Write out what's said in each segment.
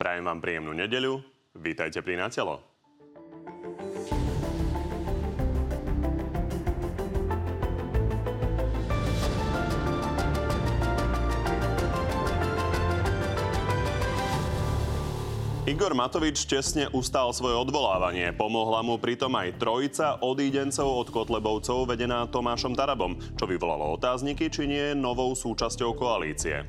Prajem vám príjemnú nedeľu. Vítajte pri Natelo. Igor Matovič čestne ustal svoje odvolávanie. Pomohla mu pritom aj trojica odídencov od Kotlebovcov vedená Tomášom Tarabom, čo vyvolalo otázniky, či nie je novou súčasťou koalície.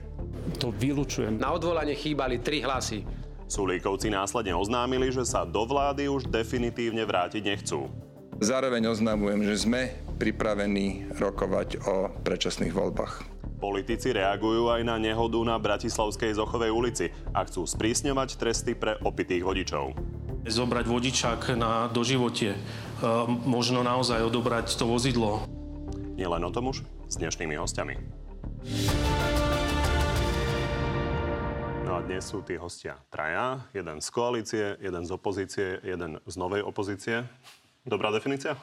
To vylučujem. Na odvolanie chýbali tri hlasy. Sulíkovci následne oznámili, že sa do vlády už definitívne vrátiť nechcú. Zároveň oznamujem, že sme pripravení rokovať o predčasných voľbách. Politici reagujú aj na nehodu na Bratislavskej Zochovej ulici a chcú sprísňovať tresty pre opitých vodičov. Zobrať vodičák na doživotie, e, možno naozaj odobrať to vozidlo. Nielen o tom už s dnešnými hostiami. No a dnes sú tí hostia traja. Jeden z koalície, jeden z opozície, jeden z novej opozície. Dobrá definícia?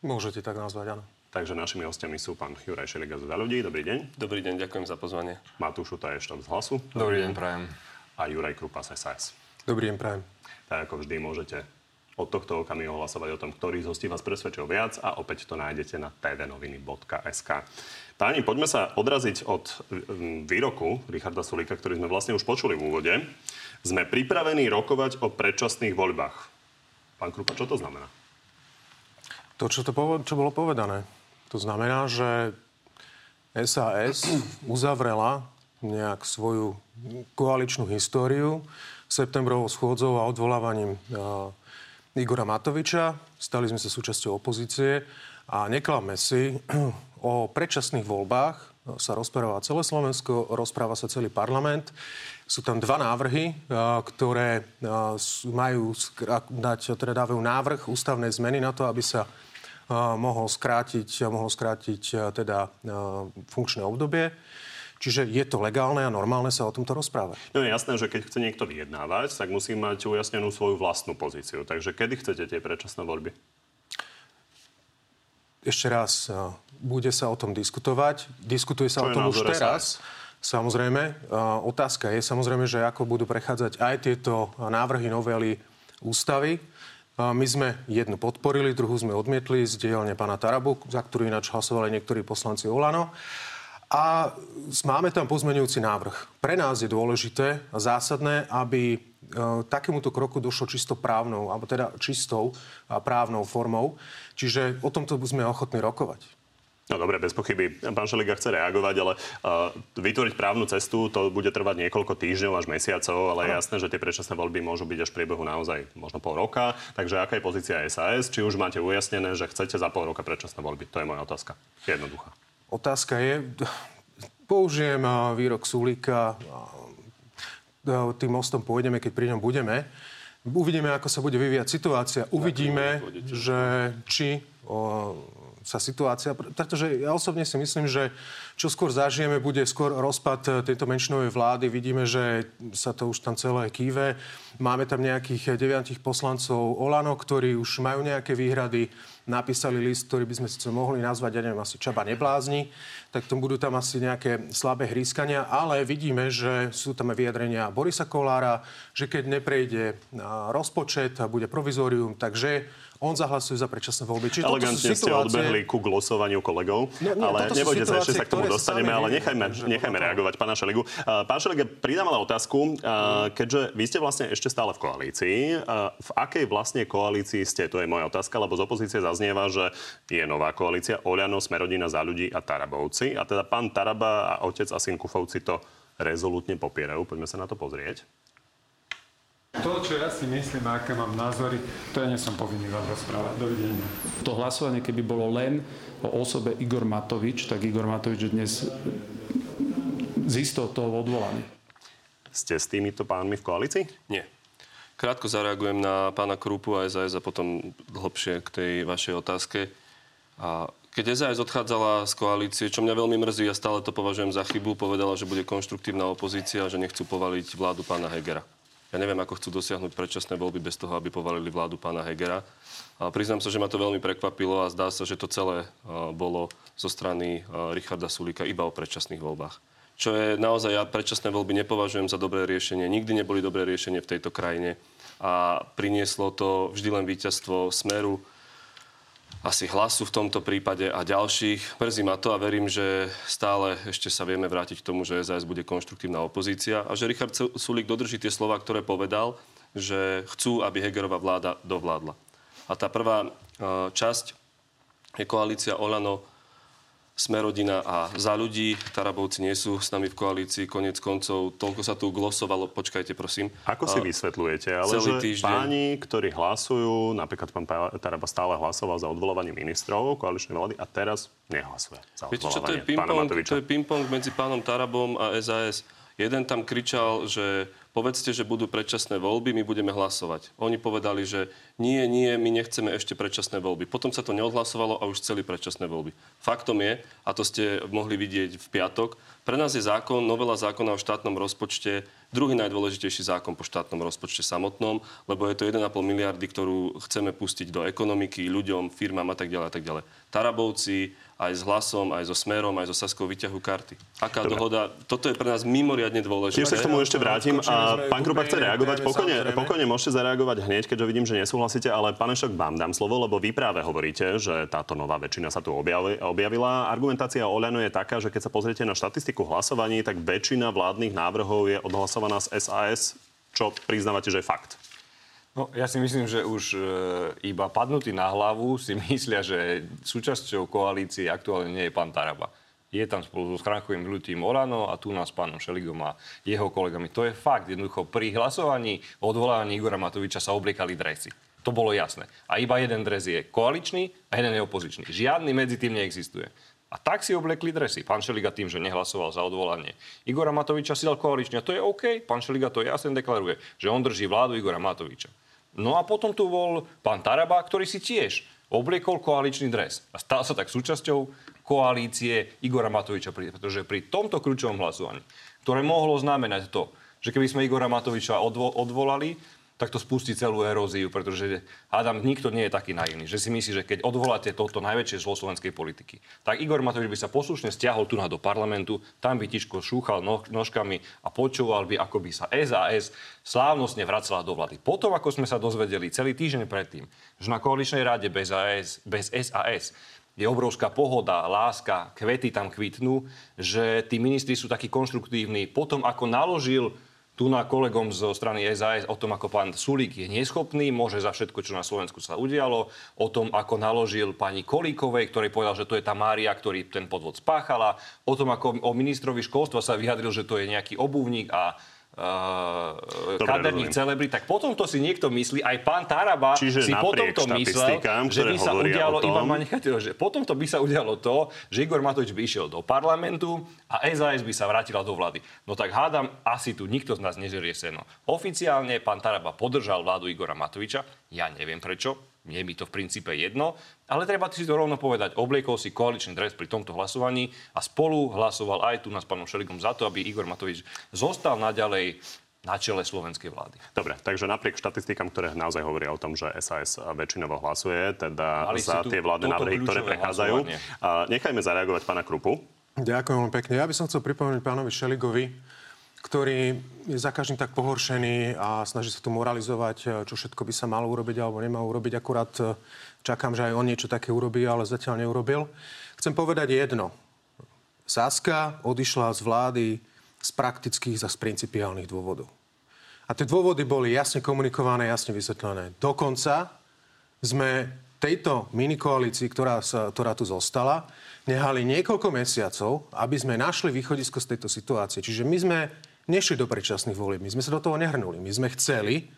Môžete tak nazvať, áno. Takže našimi hostiami sú pán Juraj Šeliga za ľudí. Dobrý deň. Dobrý deň, ďakujem za pozvanie. Matúš Utaještok z Hlasu. Dobrý deň, prajem. A Juraj Krupa z SAS. Dobrý deň, prajem. Tak ako vždy môžete od tohto okamihu hlasovať o tom, ktorý z hostí vás presvedčil viac a opäť to nájdete na tvnoviny.sk. Páni, poďme sa odraziť od mm, výroku Richarda Sulíka, ktorý sme vlastne už počuli v úvode. Sme pripravení rokovať o predčasných voľbách. Pán Krupa, čo to znamená? To, čo, to, čo bolo povedané. To znamená, že SAS uzavrela nejak svoju koaličnú históriu septembrovou schôdzou a odvolávaním uh, Igora Matoviča. Stali sme sa súčasťou opozície a neklame si, o predčasných voľbách sa rozpráva celé Slovensko, rozpráva sa celý parlament. Sú tam dva návrhy, ktoré majú dať, teda dávajú návrh ústavnej zmeny na to, aby sa mohol skrátiť, mohol skrátiť teda funkčné obdobie. Čiže je to legálne a normálne sa o tomto rozprávať. No je jasné, že keď chce niekto vyjednávať, tak musí mať ujasnenú svoju vlastnú pozíciu. Takže kedy chcete tie predčasné voľby? Ešte raz, bude sa o tom diskutovať. Diskutuje sa Čo o tom už teraz. Sa? Samozrejme. Otázka je samozrejme, že ako budú prechádzať aj tieto návrhy novely ústavy. My sme jednu podporili, druhú sme odmietli z dielne pána Tarabu, za ktorú ináč hlasovali niektorí poslanci Olano. A máme tam pozmenujúci návrh. Pre nás je dôležité a zásadné, aby e, takémuto kroku došlo čisto právnou, alebo teda čistou právnou formou. Čiže o tomto sme ochotní rokovať. No dobre, bez pochyby. Pán Šeliga chce reagovať, ale uh, vytvoriť právnu cestu, to bude trvať niekoľko týždňov až mesiacov, ale je jasné, že tie predčasné voľby môžu byť až v priebehu naozaj možno pol roka. Takže aká je pozícia SAS? Či už máte ujasnené, že chcete za pol roka predčasné voľby? To je moja otázka. Jednoduchá. Otázka je, použijem výrok Sulíka, tým mostom pôjdeme, keď pri ňom budeme. Uvidíme, ako sa bude vyvíjať situácia. Uvidíme, že či o, sa situácia, pretože ja osobne si myslím, že čo skôr zažijeme, bude skôr rozpad e, tejto menšinovej vlády. Vidíme, že sa to už tam celé kýve. Máme tam nejakých deviatich poslancov Olano, ktorí už majú nejaké výhrady napísali list, ktorý by sme si mohli nazvať, ja neviem, asi Čaba neblázni, tak tom budú tam asi nejaké slabé hrískania, ale vidíme, že sú tam vyjadrenia Borisa Kolára, že keď neprejde rozpočet a bude provizórium, takže on zahlasuje za predčasné voľby. Čiže Elegantne ste odbehli ku glosovaniu kolegov, no, nie, ale nebojte sa, ešte sa k tomu dostaneme, ale nechajme, nechajme reagovať pána Šeligu. Pán Šeliga, pridám ale otázku, keďže vy ste vlastne ešte stále v koalícii, v akej vlastne koalícii ste? To je moja otázka, lebo z opozície zaznieva, že je nová koalícia Oľano, Smerodina za ľudí a Tarabovci. A teda pán Taraba a otec a syn Kufovci to rezolutne popierajú. Poďme sa na to pozrieť. To, čo ja si myslím, aké mám názory, to ja nie som povinný vám rozprávať. Dovidenia. To hlasovanie, keby bolo len o osobe Igor Matovič, tak Igor Matovič je dnes z istotou odvolaný. Ste s týmito pánmi v koalícii? Nie. Krátko zareagujem na pána Krupu a SAS a potom hlbšie k tej vašej otázke. A keď SAS odchádzala z koalície, čo mňa veľmi mrzí, ja stále to považujem za chybu, povedala, že bude konštruktívna opozícia a že nechcú povaliť vládu pána Hegera. Ja neviem, ako chcú dosiahnuť predčasné voľby bez toho, aby povalili vládu pána Hegera. A priznám sa, že ma to veľmi prekvapilo a zdá sa, že to celé bolo zo strany Richarda Sulíka iba o predčasných voľbách. čo je naozaj, ja predčasné voľby nepovažujem za dobré riešenie. Nikdy neboli dobré riešenie v tejto krajine a prinieslo to vždy len víťazstvo Smeru, asi hlasu v tomto prípade a ďalších. Mrzí ma to a verím, že stále ešte sa vieme vrátiť k tomu, že SAS bude konštruktívna opozícia a že Richard Sulik dodrží tie slova, ktoré povedal, že chcú, aby Hegerová vláda dovládla. A tá prvá e, časť je koalícia Olano, Smerodina a za ľudí. Tarabovci nie sú s nami v koalícii, konec koncov. Toľko sa tu glosovalo. Počkajte, prosím. Ako si vysvetľujete? Ale celý že týždeň... páni, ktorí hlasujú, napríklad pán Taraba stále hlasoval za odvolovanie ministrov koaličnej vlády a teraz nehlasuje za Viete, čo to je ping-pong, to je ping-pong medzi pánom Tarabom a SAS. Jeden tam kričal, že povedzte, že budú predčasné voľby, my budeme hlasovať. Oni povedali, že nie, nie, my nechceme ešte predčasné voľby. Potom sa to neodhlasovalo a už chceli predčasné voľby. Faktom je, a to ste mohli vidieť v piatok, pre nás je zákon, novela zákona o štátnom rozpočte druhý najdôležitejší zákon po štátnom rozpočte samotnom, lebo je to 1,5 miliardy, ktorú chceme pustiť do ekonomiky, ľuďom, firmám a tak ďalej a tak ďalej. Tarabovci, aj s hlasom, aj so smerom, aj so Saskou vyťahu karty. Aká Dobre. dohoda? Toto je pre nás mimoriadne dôležité. Ja sa k tomu ešte vrátim. A pán Krupa chce reagovať. Pokojne, pokojne môžete zareagovať hneď, keďže vidím, že nesúhlasíte, ale pán Šok, vám dám slovo, lebo vy práve hovoríte, že táto nová väčšina sa tu objavila. Argumentácia Oľano je taká, že keď sa pozriete na štatistiku hlasovaní, tak väčšina vládnych návrhov je odhlasovaná z SAS, čo priznávate, že je fakt. No, ja si myslím, že už e, iba padnutí na hlavu si myslia, že súčasťou koalície aktuálne nie je pán Taraba. Je tam spolu so schránkovým ľutím Orano a tu nás s pánom Šeligom a jeho kolegami. To je fakt. Jednoducho pri hlasovaní o odvolávaní Igora Matoviča sa obliekali dresy. To bolo jasné. A iba jeden dres je koaličný a jeden je opozičný. Žiadny medzi tým neexistuje. A tak si oblekli dresy. Pán Šeliga tým, že nehlasoval za odvolanie Igora Matoviča, si dal koalične. A to je OK. Pán Šeliga to jasne deklaruje, že on drží vládu Igora Matoviča. No a potom tu bol pán Taraba, ktorý si tiež obliekol koaličný dres. A stal sa tak súčasťou koalície Igora Matoviča, pretože pri tomto kľúčovom hlasovaní, ktoré mohlo znamenať to, že keby sme Igora Matoviča odvo- odvolali, tak to spustí celú eróziu, pretože hádam, nikto nie je taký naivný, že si myslí, že keď odvoláte toto najväčšie zlo slovenskej politiky, tak Igor Matovič by sa poslušne stiahol tu na do parlamentu, tam by tičko šúchal no, nožkami a počúval by, ako by sa SAS slávnostne vracala do vlády. Potom, ako sme sa dozvedeli celý týždeň predtým, že na koaličnej rade bez, AS, bez SAS je obrovská pohoda, láska, kvety tam kvitnú, že tí ministri sú takí konštruktívni. Potom, ako naložil tu na kolegom zo strany SAS o tom, ako pán Sulík je neschopný, môže za všetko, čo na Slovensku sa udialo, o tom, ako naložil pani Kolíkovej, ktorý povedal, že to je tá Mária, ktorý ten podvod spáchala, o tom, ako o ministrovi školstva sa vyjadril, že to je nejaký obuvník a uh, kaderných celebrit, tak potom to si niekto myslí, aj pán Taraba Čiže si potom to myslel, že by sa udialo, tom... iba ma necháte, že potom to by sa udialo to, že Igor Matovič by išiel do parlamentu a SAS by sa vrátila do vlády. No tak hádam, asi tu nikto z nás nežerie seno. Oficiálne pán Taraba podržal vládu Igora Matoviča, ja neviem prečo, nie je mi to v princípe jedno, ale treba si to rovno povedať. Obliekol si koaličný dres pri tomto hlasovaní a spolu hlasoval aj tu nás s pánom Šeligom za to, aby Igor Matovič zostal naďalej na čele slovenskej vlády. Dobre, takže napriek štatistikám, ktoré naozaj hovoria o tom, že SAS väčšinovo hlasuje, teda Mali za tie vládne návrhy, ktoré prechádzajú, nechajme zareagovať pána Krupu. Ďakujem pekne. Ja by som chcel pripomenúť pánovi Šeligovi, ktorý je za každým tak pohoršený a snaží sa tu moralizovať, eh, čo všetko by sa malo urobiť alebo nemalo urobiť. Akurát eh, čakám, že aj on niečo také urobí, ale zatiaľ neurobil. Chcem povedať jedno. Saska odišla z vlády z praktických a z principiálnych dôvodov. A tie dôvody boli jasne komunikované, jasne vysvetlené. Dokonca sme tejto minikoalícii, ktorá, sa, ktorá tu zostala, nehali niekoľko mesiacov, aby sme našli východisko z tejto situácie. Čiže my sme nešli do predčasných volieb. My sme sa do toho nehrnuli. My sme chceli,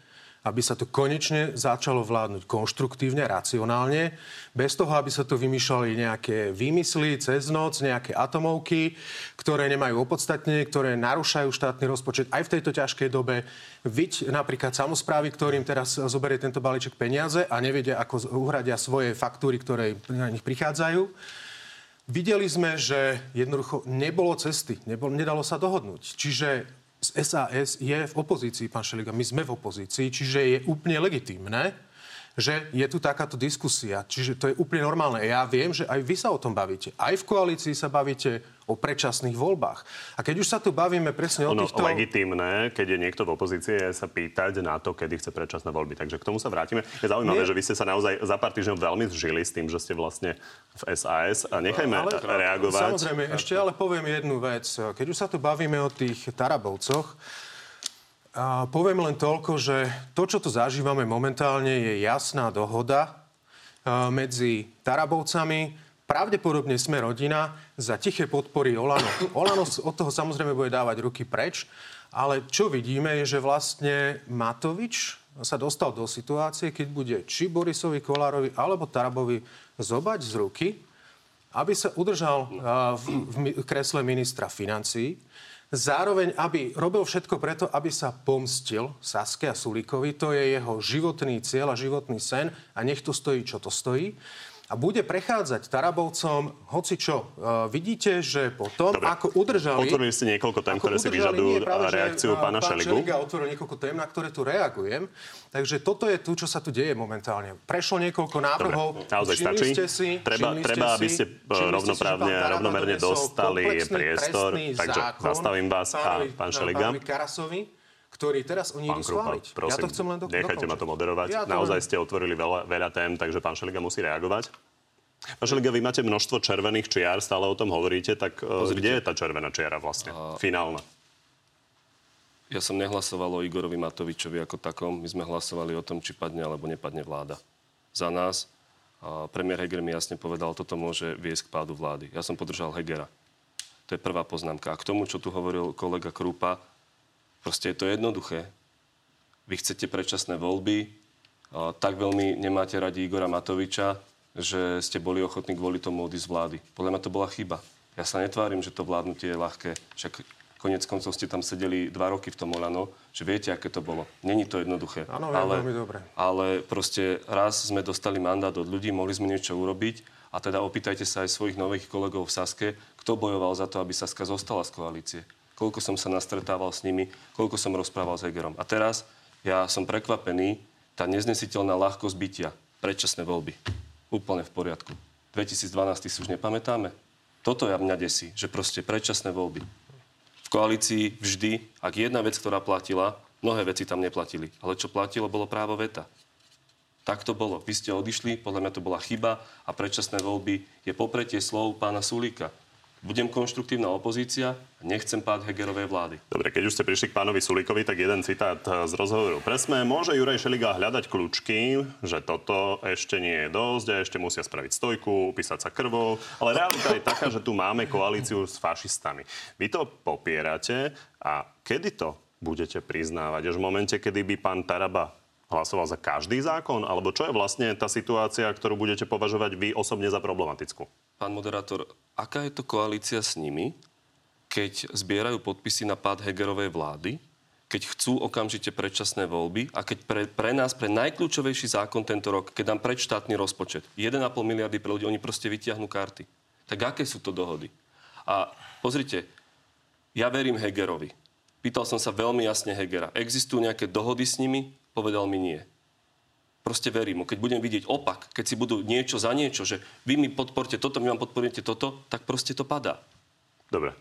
aby sa to konečne začalo vládnuť konštruktívne, racionálne, bez toho, aby sa tu vymýšľali nejaké výmysly cez noc, nejaké atomovky, ktoré nemajú opodstatnenie, ktoré narúšajú štátny rozpočet aj v tejto ťažkej dobe. Viď napríklad samozprávy, ktorým teraz zoberie tento balíček peniaze a nevedia, ako uhradia svoje faktúry, ktoré na nich prichádzajú. Videli sme, že jednoducho nebolo cesty, nebolo, nedalo sa dohodnúť. Čiže SAS je v opozícii, pán Šeliga, my sme v opozícii, čiže je úplne legitímne, že je tu takáto diskusia. Čiže to je úplne normálne. Ja viem, že aj vy sa o tom bavíte. Aj v koalícii sa bavíte o predčasných voľbách. A keď už sa tu bavíme presne o ono týchto... legitímne, keď je niekto v opozícii, je sa pýtať na to, kedy chce predčasné voľby. Takže k tomu sa vrátime. Je zaujímavé, Nie. že vy ste sa naozaj za pár týždňov veľmi zžili s tým, že ste vlastne v SAS. A nechajme ale, reagovať. Samozrejme, ešte ale poviem jednu vec. Keď už sa tu bavíme o tých Tarabovcoch, a poviem len toľko, že to, čo tu zažívame momentálne, je jasná dohoda medzi Tarabovcami. Pravdepodobne sme rodina za tiché podpory Olano. Olano od toho samozrejme bude dávať ruky preč, ale čo vidíme je, že vlastne Matovič sa dostal do situácie, keď bude či Borisovi Kolárovi alebo Tarabovi zobať z ruky, aby sa udržal v, v kresle ministra financií Zároveň, aby robil všetko preto, aby sa pomstil Saske a Sulíkovi. To je jeho životný cieľ a životný sen a nech to stojí, čo to stojí a bude prechádzať Tarabovcom hoci čo. Uh, vidíte, že potom, Dobre. ako udržali... Otvorili ste niekoľko tém, ktoré si vyžadujú reakciu pána pán Šeligu. Pán otvoril niekoľko tém, na ktoré tu reagujem. Takže toto je tu, čo sa tu deje momentálne. Prešlo niekoľko návrhov. Dobre, naozaj stačí. Ste si, treba, treba aby ste rovnoprávne a rovnomerne dostali priestor. Takže zastavím vás a pán Šeliga. Karasovi ktorý teraz oni idú schváliť. Prosím, ja to chcem len do, nechajte dokončiť. ma to moderovať. Ja to Naozaj len... ste otvorili veľa, veľa tém, takže pán Šeliga musí reagovať. Pán Šeliga, vy máte množstvo červených čiar, stále o tom hovoríte, tak e, Pozrite. kde je tá červená čiara vlastne? A... Finálna. Ja som nehlasoval o Igorovi Matovičovi ako takom. My sme hlasovali o tom, či padne alebo nepadne vláda. Za nás a premiér Heger mi jasne povedal, toto môže viesť k pádu vlády. Ja som podržal Hegera. To je prvá poznámka. A k tomu, čo tu hovoril kolega Krupa, Proste je to jednoduché. Vy chcete predčasné voľby, tak veľmi nemáte radi Igora Matoviča, že ste boli ochotní kvôli tomu odísť z vlády. Podľa mňa to bola chyba. Ja sa netvárim, že to vládnutie je ľahké. Však konec koncov ste tam sedeli dva roky v tom Olano, že viete, aké to bolo. Není to jednoduché. Áno, ale, veľmi dobre. Ale proste raz sme dostali mandát od ľudí, mohli sme niečo urobiť a teda opýtajte sa aj svojich nových kolegov v Saske, kto bojoval za to, aby Saska zostala z koalície koľko som sa nastretával s nimi, koľko som rozprával s Hegerom. A teraz ja som prekvapený, tá neznesiteľná ľahkosť bytia, predčasné voľby. Úplne v poriadku. 2012 si už nepamätáme? Toto ja mňa desí, že proste predčasné voľby. V koalícii vždy, ak jedna vec, ktorá platila, mnohé veci tam neplatili. Ale čo platilo, bolo právo veta. Tak to bolo. Vy ste odišli, podľa mňa to bola chyba a predčasné voľby je popretie slov pána Sulíka budem konštruktívna opozícia nechcem pád Hegerovej vlády. Dobre, keď už ste prišli k pánovi Sulíkovi, tak jeden citát z rozhovoru presme. Môže Juraj Šeliga hľadať kľúčky, že toto ešte nie je dosť a ešte musia spraviť stojku, upísať sa krvou. Ale realita je taká, že tu máme koalíciu s fašistami. Vy to popierate a kedy to budete priznávať? Až v momente, kedy by pán Taraba hlasoval za každý zákon? Alebo čo je vlastne tá situácia, ktorú budete považovať vy osobne za problematickú? Pán moderátor, aká je to koalícia s nimi, keď zbierajú podpisy na pád Hegerovej vlády, keď chcú okamžite predčasné voľby a keď pre, pre nás, pre najkľúčovejší zákon tento rok, keď dám predštátny rozpočet, 1,5 miliardy pre ľudí, oni proste vytiahnu karty. Tak aké sú to dohody? A pozrite, ja verím Hegerovi. Pýtal som sa veľmi jasne Hegera. Existujú nejaké dohody s nimi? Povedal mi nie proste verím mu. Keď budem vidieť opak, keď si budú niečo za niečo, že vy mi podporte toto, my vám podporíte toto, tak proste to padá. Dobre.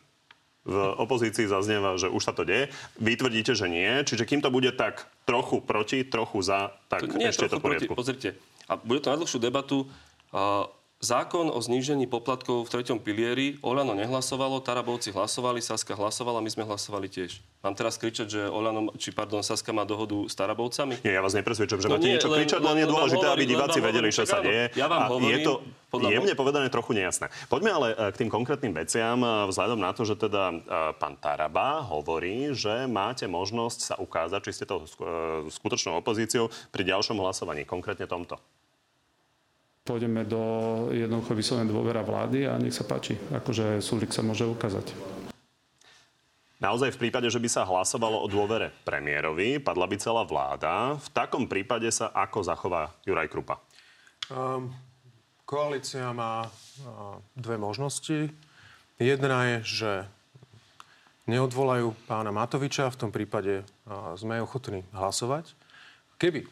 V opozícii zaznieva, že už sa to deje. Vy tvrdíte, že nie. Čiže kým to bude tak trochu proti, trochu za, tak to nie ešte je to v poriadku. Proti. Pozrite, a bude to na dlhšiu debatu. Uh, Zákon o znížení poplatkov v treťom pilieri, Olano nehlasovalo, Tarabovci hlasovali, Saska hlasovala, my sme hlasovali tiež. Mám teraz kričať, že Olano, či pardon, Saska má dohodu s Tarabovcami? Nie, ja vás nepresvedčujem, že no máte nie, niečo len, kričať, len je dôležité, aby diváci vedeli, čo sa deje. Ja vám hovorím, je to jemne povedané trochu nejasné. Poďme ale e, k tým konkrétnym veciam, e, vzhľadom na to, že teda e, pán Taraba hovorí, že máte možnosť sa ukázať, či ste to skutočnou opozíciou pri ďalšom hlasovaní, konkrétne tomto pôjdeme do jednoducho vyslovenej dôvera vlády a nech sa páči. Akože Sulik sa môže ukázať. Naozaj v prípade, že by sa hlasovalo o dôvere premiérovi, padla by celá vláda, v takom prípade sa ako zachová Juraj Krupa? Um, koalícia má uh, dve možnosti. Jedna je, že neodvolajú pána Matoviča, v tom prípade uh, sme ochotní hlasovať. Keby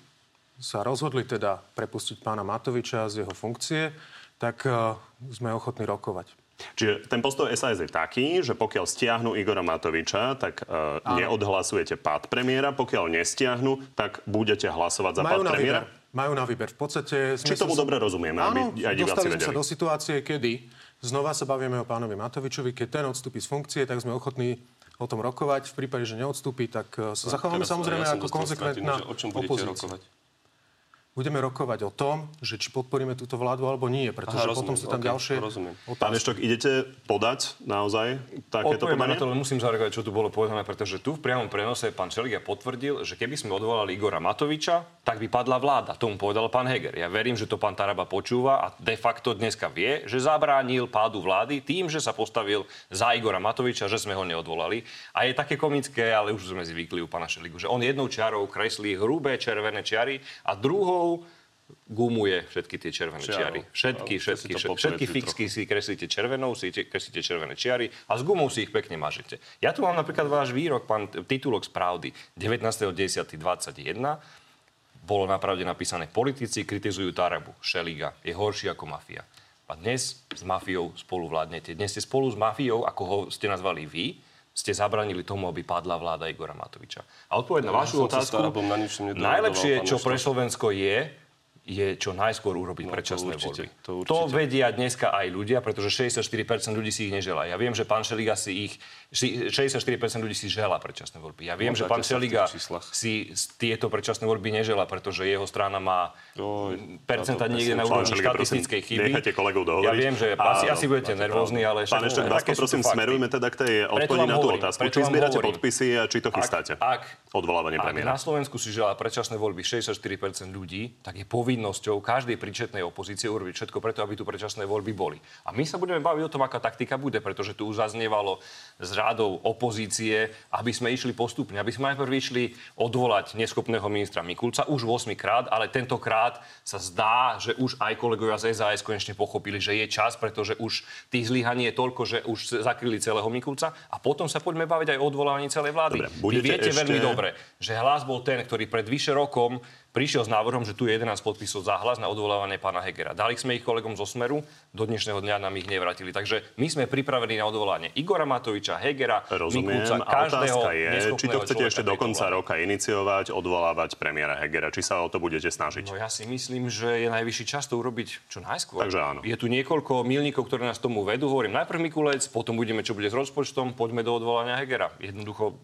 sa rozhodli teda prepustiť pána Matoviča z jeho funkcie, tak uh, sme ochotní rokovať. Čiže ten postoj SAS je taký, že pokiaľ stiahnu Igora Matoviča, tak uh, neodhlasujete pád premiéra, pokiaľ nestiahnu, tak budete hlasovať za Majú pád premiéra? výber. Majú na výber. V podstate... Či tomu dobre rozumieme, aby Áno, aj diváci sa do situácie, kedy znova sa bavíme o pánovi Matovičovi. Keď ten odstúpi z funkcie, tak sme ochotní o tom rokovať. V prípade, že neodstúpi, tak eh, sa zachováme samozrejme ja ako stratinu, že O čom budete opozícia. rokovať? Budeme rokovať o tom, že či podporíme túto vládu alebo nie, pretože Aha, potom sú tam ok, ďalšie rozumiem. Pán otázky. Eštok, idete podať naozaj takéto podanie? na to, musím zareagovať, čo tu bolo povedané, pretože tu v priamom prenose pán Čeliga potvrdil, že keby sme odvolali Igora Matoviča, tak by padla vláda. Tomu povedal pán Heger. Ja verím, že to pán Taraba počúva a de facto dneska vie, že zabránil pádu vlády tým, že sa postavil za Igora Matoviča, že sme ho neodvolali. A je také komické, ale už sme zvykli u pána Šeligu, že on jednou čiarou kreslí hrubé červené čiary a druhou gumuje všetky tie červené Čiarou. čiary. Všetky, všetky, všetky, všetky fixky si kreslíte červenou, si te- kreslíte červené čiary a s gumou si ich pekne mažete. Ja tu mám napríklad váš výrok, pán titulok z Pravdy, 19.10.21. Bolo napravde napísané, politici kritizujú Tarabu, Šeliga, je horší ako mafia. A dnes s mafiou spolu vládnete. Dnes ste spolu s mafiou, ako ho ste nazvali vy, ste zabranili tomu, aby padla vláda Igora Matoviča. A odpoveď na vašu otázku, Tarabom na najlepšie, čo pre Slovensko je, je čo najskôr urobiť No, to predčasné určite, voľby. to to určite. vedia dneska aj ľudia, pretože 64% ľudí si ich neželá. Ja viem, že pán Šeliga si ich, si- 64% ľudí si želá predčasné voľby. Ja viem, No, že pán Šeliga si tieto predčasné voľby neželá, pretože jeho strana má Oj, percenta táto niekde na úrovni štatistickej chyby. nechajte kolegov Ja dohovoriť. viem, že asi, asi budete nervózni, ale Pán Eštok, vás poprosím, smerujme teda k tej odpovedi na tú otázku. Či zbierate podpisy a či to chystáte? Ak, Odvolávanie ak premiéra. na Slovensku si želá predčasné voľby 64% ľudí, tak je povinnosťou každej príčetnej opozície urobiť všetko preto, aby tu predčasné voľby boli. A my sa budeme baviť o tom, aká taktika bude, pretože tu už zaznievalo z rádov opozície, aby sme išli postupne, aby sme najprv išli odvolať neschopného ministra Mikulca už 8 krát, ale tentokrát sa zdá, že už aj kolegovia z SAS konečne pochopili, že je čas, pretože už tých zlyhaní je toľko, že už zakryli celého Mikulca a potom sa poďme baviť aj o odvolávaní celej vlády. Dobre, Vy viete ešte- veľmi dobre, že hlas bol ten, ktorý pred vyše rokom prišiel s návrhom, že tu je 11 podpisov za hlas na odvolávanie pána Hegera. Dali sme ich kolegom zo Smeru, do dnešného dňa nám ich nevrátili. Takže my sme pripravení na odvolanie Igora Matoviča, Hegera, Rozumiem. Mikulca, A každého otázka je, či to chcete ešte do konca roka iniciovať, odvolávať premiéra Hegera. Či sa o to budete snažiť? No ja si myslím, že je najvyšší čas to urobiť čo najskôr. Takže áno. Je tu niekoľko milníkov, ktoré nás tomu vedú. Hovorím najprv Mikulec, potom budeme, čo bude s rozpočtom, poďme do odvolania Hegera. Jednoducho,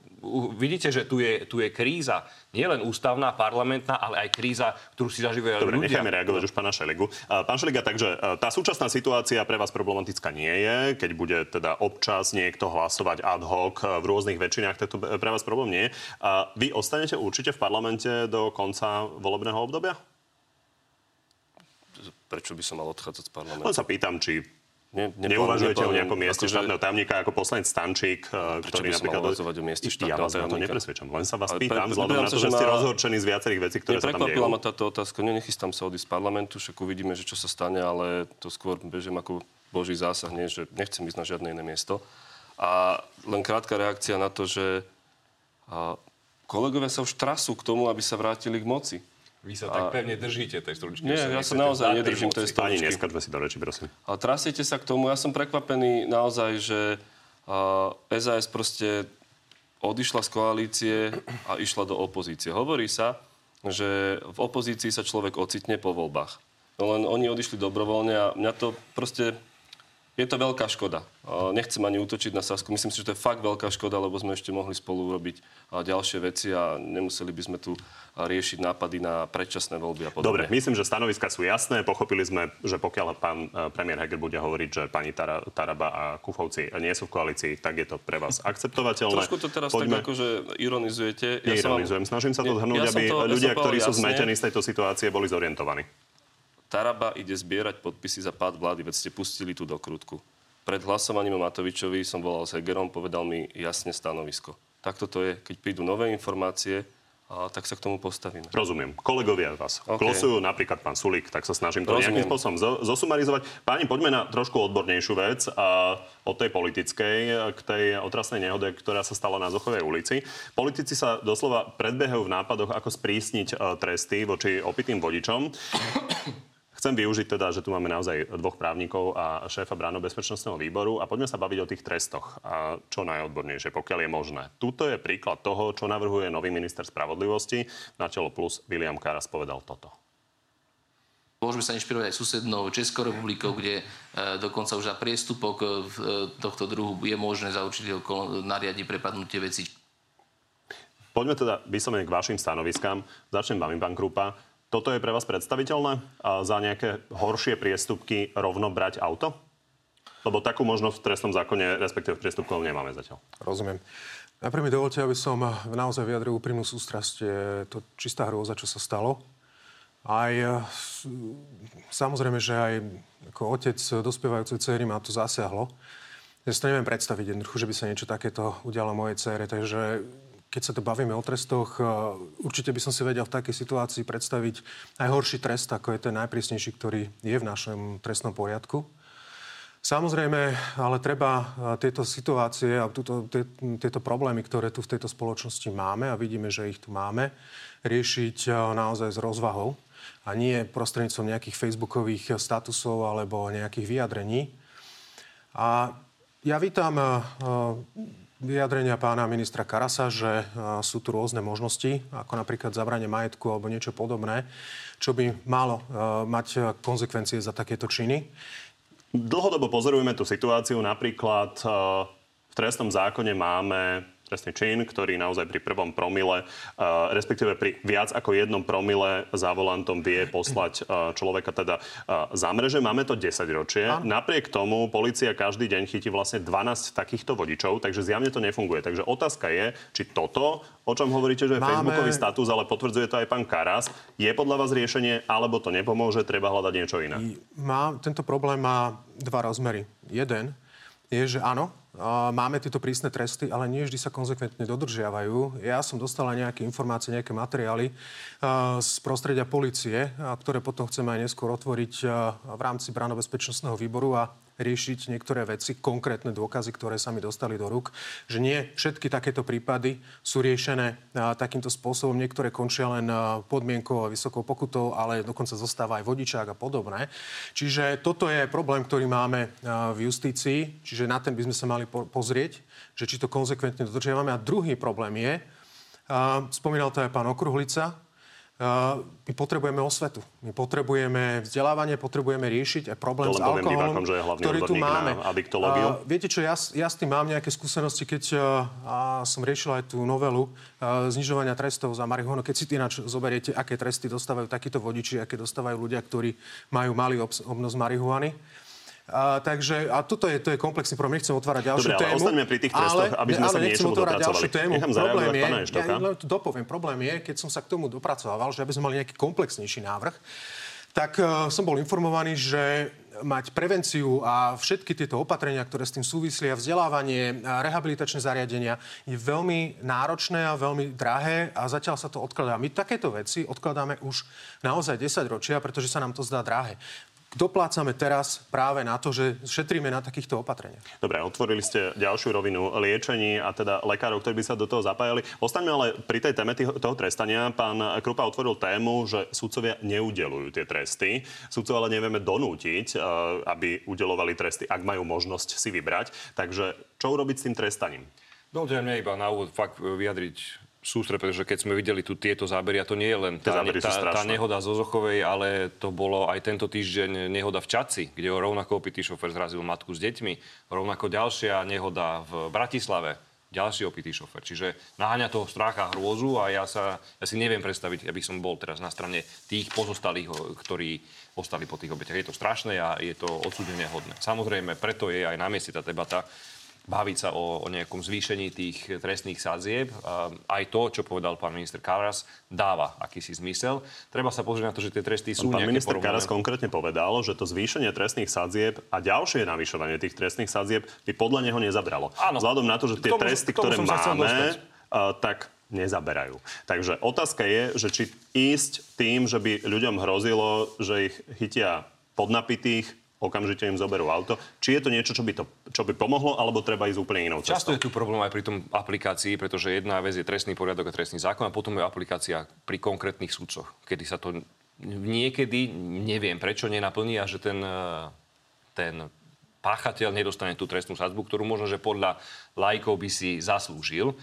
vidíte, že tu je, tu je kríza. Nielen ústavná, parlamentná, ale aj kríza, ktorú si zažívajú Dobre, ľudia. necháme reagovať už pána Šeligu. A, Pán Šeliga, takže e, tá súčasná situácia pre vás problematická nie je, keď bude teda občas niekto hlasovať ad hoc e, v rôznych väčšinách, tak to pre vás problém nie je. Vy ostanete určite v parlamente do konca volebného obdobia? Prečo by som mal odchádzať z parlamentu? Len sa pýtam, či Ne, neuvažujete o nejakom mieste akože- štátneho tajomníka ako poslanec Stančík, e, Prečo ktorý by napríklad... uvažovať o mieste Ja štátneho vás na to nepresvedčam, len sa vás Ale pýtam, pre- vzhľadom na to, že že ste rozhorčení z viacerých vecí, ktoré sa tam dejú. ma táto otázka. Nenechystám sa odísť z parlamentu, však uvidíme, že čo sa stane, ale to skôr bežím ako boží zásah, nie, že nechcem ísť na žiadne iné miesto. A len krátka reakcia na to, že kolegovia sa už trasú k tomu, aby sa vrátili k moci. Vy sa tak pevne držíte tej stoličky. Nie, ja sa naozaj nedržím tej Pani, stoličky. neskačme si do reči, prosím. Ale trasiete sa k tomu. Ja som prekvapený naozaj, že uh, SAS proste odišla z koalície a išla do opozície. Hovorí sa, že v opozícii sa človek ocitne po voľbách. No len oni odišli dobrovoľne a mňa to proste... Je to veľká škoda. Nechcem ani útočiť na Sasku. Myslím si, že to je fakt veľká škoda, lebo sme ešte mohli spolu urobiť ďalšie veci a nemuseli by sme tu riešiť nápady na predčasné voľby a Dobre, podobne. myslím, že stanoviska sú jasné. Pochopili sme, že pokiaľ pán e, premiér Heger bude hovoriť, že pani Tara, Taraba a Kufovci nie sú v koalícii, tak je to pre vás akceptovateľné. Trošku to teraz Poďme... tak akože ironizujete. Ja vám- Neironizujem, snažím sa to zhrnúť, ja aby to- ja ľudia, som ktorí povedal sú jasne. zmetení z tejto situácie, boli zorientovaní. Taraba ide zbierať podpisy za pád vlády, veď ste pustili tú dokrutku. Pred hlasovaním o Matovičovi som volal s Hegerom, povedal mi jasne stanovisko. Takto to je, keď prídu nové informácie a tak sa k tomu postavíme. Rozumiem. Kolegovia vás okay. klosujú, napríklad pán Sulík, tak sa snažím to Rozumiem. nejakým spôsobom zosumarizovať. Páni, poďme na trošku odbornejšiu vec a od tej politickej k tej otrasnej nehode, ktorá sa stala na Zochovej ulici. Politici sa doslova predbehajú v nápadoch, ako sprísniť e, tresty voči opitým vodičom. Chcem využiť teda, že tu máme naozaj dvoch právnikov a šéfa bráno bezpečnostného výboru a poďme sa baviť o tých trestoch. A čo najodbornejšie, pokiaľ je možné. Tuto je príklad toho, čo navrhuje nový minister spravodlivosti. Na čelo plus William Karas povedal toto. Môžeme sa inšpirovať aj susednou Českou republikou, kde e, dokonca už za priestupok e, tohto druhu je možné za určitého nariadi prepadnutie veci. Poďme teda vyslovene k vašim stanoviskám. Začnem vami, pán Krupa. Toto je pre vás predstaviteľné? A za nejaké horšie priestupky rovno brať auto? Lebo takú možnosť v trestnom zákone, respektíve v priestupkovom nemáme zatiaľ. Rozumiem. Najprv mi dovolte, aby som naozaj vyjadril úprimnú sústrasť. Je to čistá hrôza, čo sa stalo. Aj samozrejme, že aj ako otec dospievajúcej cery ma to zasiahlo. Ja si to neviem predstaviť jednoducho, že by sa niečo takéto udialo mojej cére. Takže keď sa to bavíme o trestoch, e, určite by som si vedel v takej situácii predstaviť aj horší trest, ako je ten najprísnejší, ktorý je v našom trestnom poriadku. Samozrejme, ale treba e, tieto situácie a túto, tieto problémy, ktoré tu v tejto spoločnosti máme, a vidíme, že ich tu máme, riešiť e, naozaj s rozvahou a nie prostredníctvom nejakých facebookových statusov alebo nejakých vyjadrení. A ja vítam vyjadrenia pána ministra Karasa, že sú tu rôzne možnosti, ako napríklad zabranie majetku alebo niečo podobné, čo by malo mať konsekvencie za takéto činy. Dlhodobo pozorujeme tú situáciu. Napríklad v trestnom zákone máme trestný čin, ktorý naozaj pri prvom promile, uh, respektíve pri viac ako jednom promile za volantom vie poslať uh, človeka teda uh, za mreže. Máme to 10 ročie. A? Napriek tomu policia každý deň chytí vlastne 12 takýchto vodičov, takže zjavne to nefunguje. Takže otázka je, či toto, o čom hovoríte, že je Máme... Facebookový status, ale potvrdzuje to aj pán Karas, je podľa vás riešenie, alebo to nepomôže, treba hľadať niečo iné? Má, tento problém má dva rozmery. Jeden je, že áno, máme tieto prísne tresty, ale nie vždy sa konzekventne dodržiavajú. Ja som dostala nejaké informácie, nejaké materiály z prostredia policie, ktoré potom chceme aj neskôr otvoriť v rámci bránobezpečnostného výboru a riešiť niektoré veci, konkrétne dôkazy, ktoré sa mi dostali do rúk, že nie všetky takéto prípady sú riešené takýmto spôsobom. Niektoré končia len podmienkou a vysokou pokutou, ale dokonca zostáva aj vodičák a podobné. Čiže toto je problém, ktorý máme v justícii, čiže na ten by sme sa mali pozrieť, že či to konzekventne dodržiavame. A druhý problém je, spomínal to aj pán Okruhlica, my potrebujeme osvetu. My potrebujeme vzdelávanie, potrebujeme riešiť aj problém s alkoholom, divákom, že je ktorý tu máme. A, viete čo, ja, ja s tým mám nejaké skúsenosti, keď a, som riešil aj tú novelu a, znižovania trestov za marihuanu. Keď si ináč zoberiete, aké tresty dostávajú takíto vodiči, aké dostávajú ľudia, ktorí majú malý obnos marihuany a, takže, a toto je, to je komplexný problém. Nechcem otvárať ďalšiu Dobre, tému. ale pri tých trestoch, aby sme ale sa niečomu dopracovali. Tému. Problém je, ja dopoviem, problém je, keď som sa k tomu dopracoval, že aby sme mali nejaký komplexnejší návrh, tak uh, som bol informovaný, že mať prevenciu a všetky tieto opatrenia, ktoré s tým súvislia, vzdelávanie, a rehabilitačné zariadenia, je veľmi náročné a veľmi drahé a zatiaľ sa to odkladá. My takéto veci odkladáme už naozaj 10 ročia, pretože sa nám to zdá drahé doplácame teraz práve na to, že šetríme na takýchto opatreniach. Dobre, otvorili ste ďalšiu rovinu liečení a teda lekárov, ktorí by sa do toho zapájali. Ostaňme ale pri tej téme toho trestania. Pán Krupa otvoril tému, že sudcovia neudelujú tie tresty. Sudcov ale nevieme donútiť, eh, aby udelovali tresty, ak majú možnosť si vybrať. Takže čo urobiť s tým trestaním? Dovolte mne iba na úvod fakt vyjadriť sústre, pretože keď sme videli tu tieto zábery, a to nie je len tá, tá, tá nehoda zo Zochovej, ale to bolo aj tento týždeň nehoda v Čaci, kde rovnako opitý šofer zrazil matku s deťmi, rovnako ďalšia nehoda v Bratislave, ďalší opitý šofer. Čiže naháňa toho strácha hrôzu a ja, sa, ja si neviem predstaviť, aby som bol teraz na strane tých pozostalých, ktorí ostali po tých obetiach. Je to strašné a je to odsúdenia hodné. Samozrejme, preto je aj na mieste tá debata, baviť sa o, o nejakom zvýšení tých trestných sadzieb. Aj to, čo povedal pán minister Karas, dáva akýsi zmysel. Treba sa pozrieť na to, že tie tresty sú Pán minister Karas konkrétne povedal, že to zvýšenie trestných sadzieb a ďalšie navyšovanie tých trestných sadzieb by podľa neho nezabralo. Áno. Vzhľadom na to, že tie tomu, tresty, ktoré máme, tak nezaberajú. Takže otázka je, že či ísť tým, že by ľuďom hrozilo, že ich chytia podnapitých, okamžite im zoberú auto. Či je to niečo, čo by, to, čo by pomohlo, alebo treba ísť úplne inou cestou? Často je tu problém aj pri tom aplikácii, pretože jedna vec je trestný poriadok a trestný zákon a potom je aplikácia pri konkrétnych súdcoch, kedy sa to niekedy, neviem prečo, nenaplní a že ten, ten páchateľ nedostane tú trestnú sadzbu, ktorú možno, že podľa lajkov by si zaslúžil.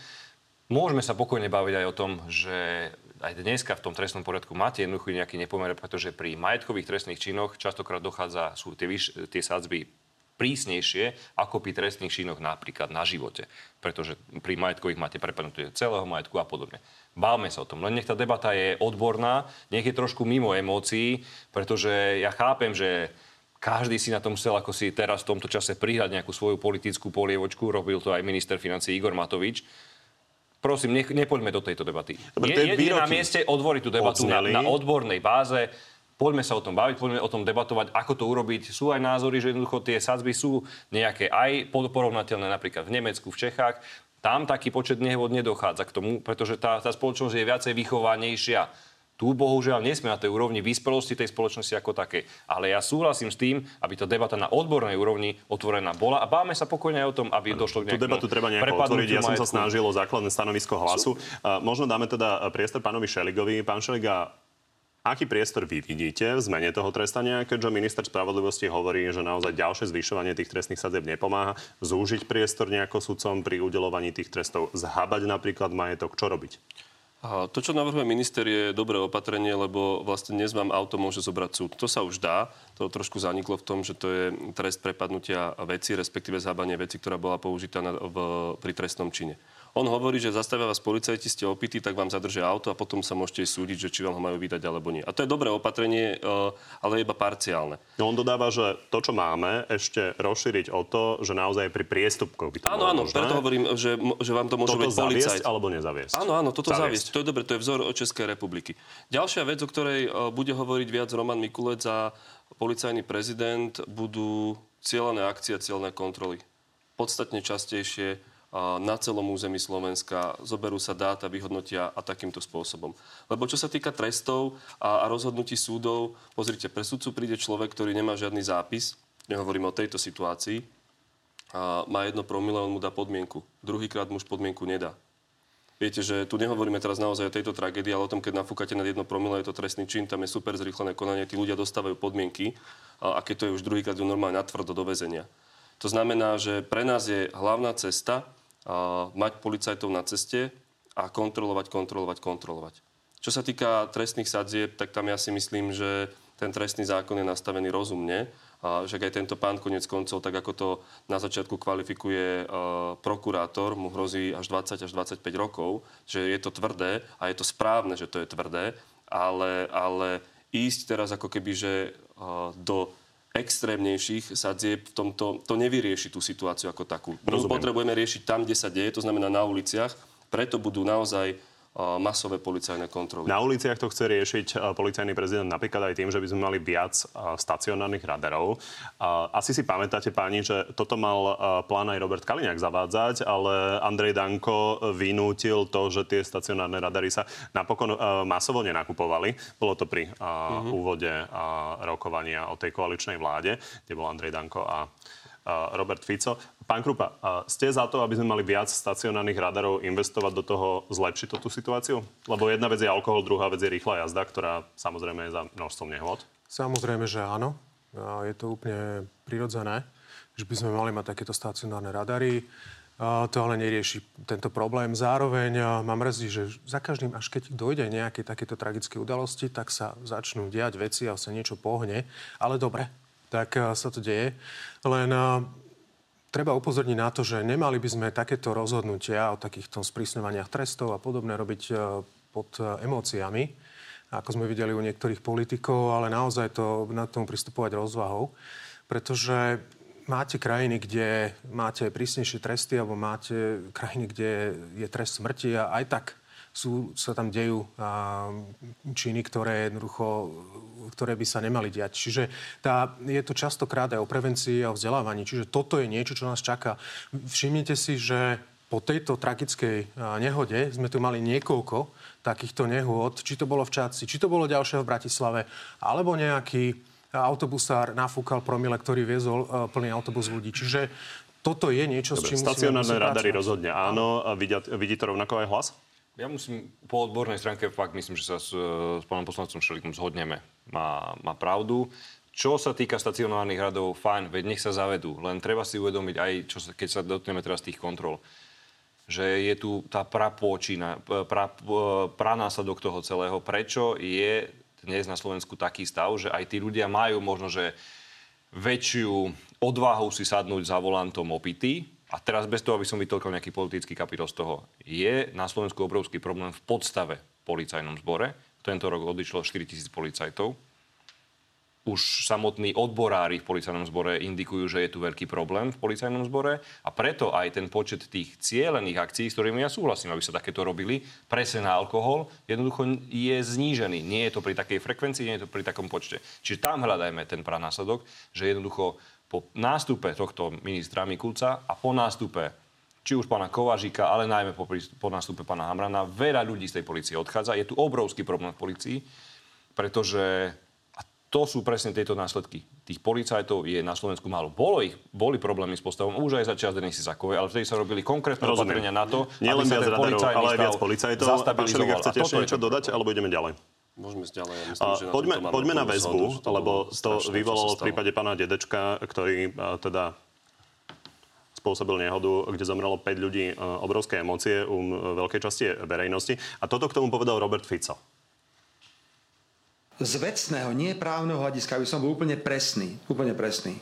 Môžeme sa pokojne baviť aj o tom, že aj dneska v tom trestnom poriadku máte jednoducho nejaký nepomer, pretože pri majetkových trestných činoch častokrát dochádza, sú tie, vyš, tie sadzby prísnejšie ako pri trestných činoch napríklad na živote. Pretože pri majetkových máte prepadnutie celého majetku a podobne. Bávme sa o tom. Len nech tá debata je odborná, nech je trošku mimo emócií, pretože ja chápem, že každý si na tom chcel ako si teraz v tomto čase prihľad nejakú svoju politickú polievočku. Robil to aj minister financí Igor Matovič prosím, ne, nepoďme do tejto debaty. Dobre, je, je, je na mieste odvoriť tú debatu na, na odbornej báze. Poďme sa o tom baviť, poďme o tom debatovať, ako to urobiť. Sú aj názory, že jednoducho tie sadzby sú nejaké aj porovnateľné napríklad v Nemecku, v Čechách. Tam taký počet nehod nedochádza k tomu, pretože tá, tá spoločnosť je viacej vychovanejšia tu bohužiaľ nie sme na tej úrovni vyspelosti tej spoločnosti ako také. Ale ja súhlasím s tým, aby tá debata na odbornej úrovni otvorená bola a báme sa pokojne aj o tom, aby došlo k nejakému Tú debatu treba nejako otvoriť. Ja som sa snažil o základné stanovisko hlasu. Uh, možno dáme teda priestor pánovi Šeligovi. Pán Šeliga, Aký priestor vy vidíte v zmene toho trestania, keďže minister spravodlivosti hovorí, že naozaj ďalšie zvyšovanie tých trestných sadzieb nepomáha, zúžiť priestor nejako sudcom pri udelovaní tých trestov, zhabať napríklad majetok, čo robiť? To, čo navrhuje minister, je dobré opatrenie, lebo vlastne dnes vám auto môže zobrať súd. To sa už dá. To trošku zaniklo v tom, že to je trest prepadnutia veci, respektíve zhábanie veci, ktorá bola použitá pri trestnom čine. On hovorí, že zastavia vás policajti, ste opití, tak vám zadržia auto a potom sa môžete súdiť, že či vám ho majú vydať alebo nie. A to je dobré opatrenie, eh, ale iba parciálne. No on dodáva, že to, čo máme, ešte rozšíriť o to, že naozaj pri priestupkoch by to Áno, áno, možné. preto hovorím, že, že vám to môže toto byť policajt. alebo nezaviesť? Áno, áno, toto zaviesť. zaviesť. To je dobre, to je vzor Českej republiky. Ďalšia vec, o ktorej eh, bude hovoriť viac Roman Mikulec a policajný prezident, budú cieľené akcie a cieľné kontroly. Podstatne častejšie na celom území Slovenska, zoberú sa dáta, vyhodnotia a takýmto spôsobom. Lebo čo sa týka trestov a, rozhodnutí súdov, pozrite, pre sudcu príde človek, ktorý nemá žiadny zápis, nehovorím o tejto situácii, a má jedno promile, on mu dá podmienku. Druhýkrát muž podmienku nedá. Viete, že tu nehovoríme teraz naozaj o tejto tragédii, ale o tom, keď nafúkate nad jedno promile, je to trestný čin, tam je super zrýchlené konanie, tí ľudia dostávajú podmienky a keď to je už druhýkrát, ju normálne natvrdo do väzenia. To znamená, že pre nás je hlavná cesta mať policajtov na ceste a kontrolovať, kontrolovať, kontrolovať. Čo sa týka trestných sadzieb, tak tam ja si myslím, že ten trestný zákon je nastavený rozumne. A však aj tento pán konec koncov, tak ako to na začiatku kvalifikuje uh, prokurátor, mu hrozí až 20 až 25 rokov, že je to tvrdé a je to správne, že to je tvrdé, ale, ale ísť teraz ako keby, že uh, do extrémnejších sadzieb v tomto, to nevyrieši tú situáciu ako takú. My potrebujeme riešiť tam, kde sa deje, to znamená na uliciach. Preto budú naozaj masové policajné kontroly. Na uliciach to chce riešiť policajný prezident napríklad aj tým, že by sme mali viac stacionárnych radarov. Asi si pamätáte, páni, že toto mal plán aj Robert Kaliňák zavádzať, ale Andrej Danko vynútil to, že tie stacionárne radary sa napokon masovo nenakupovali. Bolo to pri uh-huh. úvode rokovania o tej koaličnej vláde, kde bol Andrej Danko a Robert Fico. Pán Krupa, ste za to, aby sme mali viac stacionárnych radarov, investovať do toho, zlepšiť to tú situáciu? Lebo jedna vec je alkohol, druhá vec je rýchla jazda, ktorá samozrejme je za množstvom nehod. Samozrejme, že áno. Je to úplne prirodzené, že by sme mali mať takéto stacionárne radary. To ale nerieši tento problém. Zároveň ma mrzí, že za každým, až keď dojde nejaké takéto tragické udalosti, tak sa začnú diať veci a sa niečo pohne. Ale dobre, tak sa to deje. Len treba upozorniť na to, že nemali by sme takéto rozhodnutia o takýchto sprísňovaniach trestov a podobné robiť e, pod emóciami, ako sme videli u niektorých politikov, ale naozaj to na tomu pristupovať rozvahou, pretože máte krajiny, kde máte prísnejšie tresty, alebo máte krajiny, kde je trest smrti a aj tak sú, sa tam dejú a, činy, ktoré jednoducho ktoré by sa nemali diať. Čiže tá, je to častokrát aj o prevencii a o vzdelávaní. Čiže toto je niečo, čo nás čaká. Všimnite si, že po tejto tragickej nehode sme tu mali niekoľko takýchto nehôd, či to bolo v Čaci, či to bolo ďalšie v Bratislave, alebo nejaký autobusár nafúkal promile, ktorý viezol plný autobus ľudí. Čiže toto je niečo, Dobre, s čím Stacionárne radary rozhodne áno. Vidí, vidí to rovnako aj hlas? Ja musím, po odbornej stránke fakt myslím, že sa s, s pánom poslancom Šelikom zhodneme. Má, má pravdu. Čo sa týka stacionárnych radov, fajn, veď nech sa zavedú. Len treba si uvedomiť aj, čo sa, keď sa dotkneme teraz tých kontrol, že je tu tá prapôčina, pra, pranásledok toho celého. Prečo je dnes na Slovensku taký stav, že aj tí ľudia majú možno, že väčšiu odvahu si sadnúť za volantom opity. A teraz bez toho, aby som vytolkal nejaký politický kapitol z toho, je na Slovensku obrovský problém v podstave v policajnom zbore. Tento rok odišlo 4 tisíc policajtov už samotní odborári v policajnom zbore indikujú, že je tu veľký problém v policajnom zbore a preto aj ten počet tých cielených akcií, s ktorými ja súhlasím, aby sa takéto robili, presne na alkohol, jednoducho je znížený. Nie je to pri takej frekvencii, nie je to pri takom počte. Čiže tam hľadajme ten pranásledok, že jednoducho po nástupe tohto ministra Mikulca a po nástupe či už pána Kovažika, ale najmä po, po nástupe pána Hamrana, veľa ľudí z tej policie odchádza. Je tu obrovský problém v policii, pretože to sú presne tieto následky. Tých policajtov je na Slovensku málo. Bolo ich, boli problémy s postavom už aj za čas Denisy Sakovej, ale vtedy sa robili konkrétne Rozumiem. opatrenia na to, Nie len viac radarov, ale aj viac policajtov. Pán Šeliga, chcete ešte niečo dodať, alebo ideme ďalej? Môžeme ísť ďalej. Ja myslím, že poďme, poďme na väzbu, lebo to vyvolalo v prípade pána Dedečka, ktorý teda spôsobil nehodu, kde zomrelo 5 ľudí, obrovské emócie u veľkej časti verejnosti. A toto k tomu povedal Robert Fico z vecného, nie právneho hľadiska, aby som bol úplne presný, úplne presný,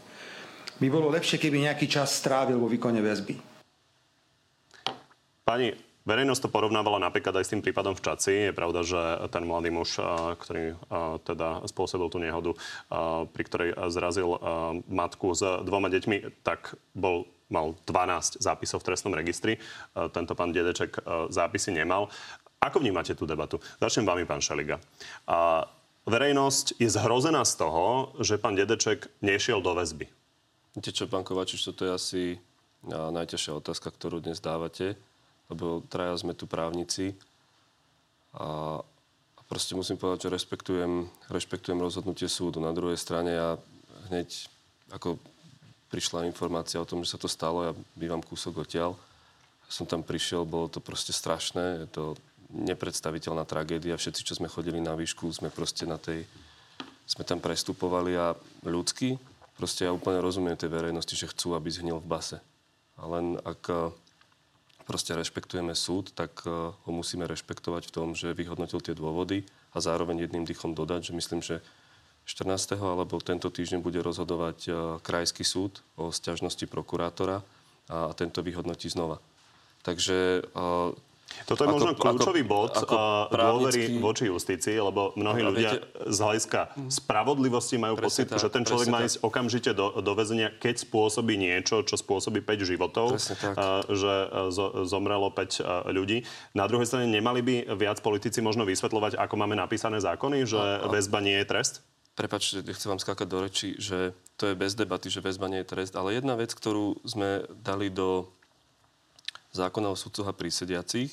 by bolo lepšie, keby nejaký čas strávil vo výkone väzby. Pani, verejnosť to porovnávala napríklad aj s tým prípadom v Čaci. Je pravda, že ten mladý muž, ktorý teda spôsobil tú nehodu, pri ktorej zrazil matku s dvoma deťmi, tak bol mal 12 zápisov v trestnom registri. Tento pán Dedeček zápisy nemal. Ako vnímate tú debatu? Začnem vami, pán Šeliga. Verejnosť je zhrozená z toho, že pán Dedeček nešiel do väzby. Viete čo, pán Kovačič, toto je asi najťažšia otázka, ktorú dnes dávate, lebo traja sme tu právnici a, proste musím povedať, že rešpektujem, rešpektujem rozhodnutie súdu. Na druhej strane ja hneď, ako prišla informácia o tom, že sa to stalo, ja bývam kúsok odtiaľ, som tam prišiel, bolo to proste strašné, je to nepredstaviteľná tragédia. Všetci, čo sme chodili na výšku, sme proste na tej... Sme tam prestupovali a ľudsky, proste ja úplne rozumiem tej verejnosti, že chcú, aby zhnil v base. A len ak proste rešpektujeme súd, tak eh, ho musíme rešpektovať v tom, že vyhodnotil tie dôvody a zároveň jedným dýchom dodať, že myslím, že 14. alebo tento týždeň bude rozhodovať eh, krajský súd o sťažnosti prokurátora a tento vyhodnotí znova. Takže toto je ako, možno kľúčový bod ako dôvery voči justícii, lebo mnohí ľudia viete, z hľadiska spravodlivosti majú pocit, tak, že ten človek má ísť okamžite do, do väzenia, keď spôsobí niečo, čo spôsobí 5 životov, a, že zo, zomrelo 5 ľudí. Na druhej strane nemali by viac politici možno vysvetľovať, ako máme napísané zákony, že a, a... väzba nie je trest? Prepačte, chcem vám skákať do reči, že to je bez debaty, že väzba nie je trest, ale jedna vec, ktorú sme dali do zákona o sudcoch a prísediacich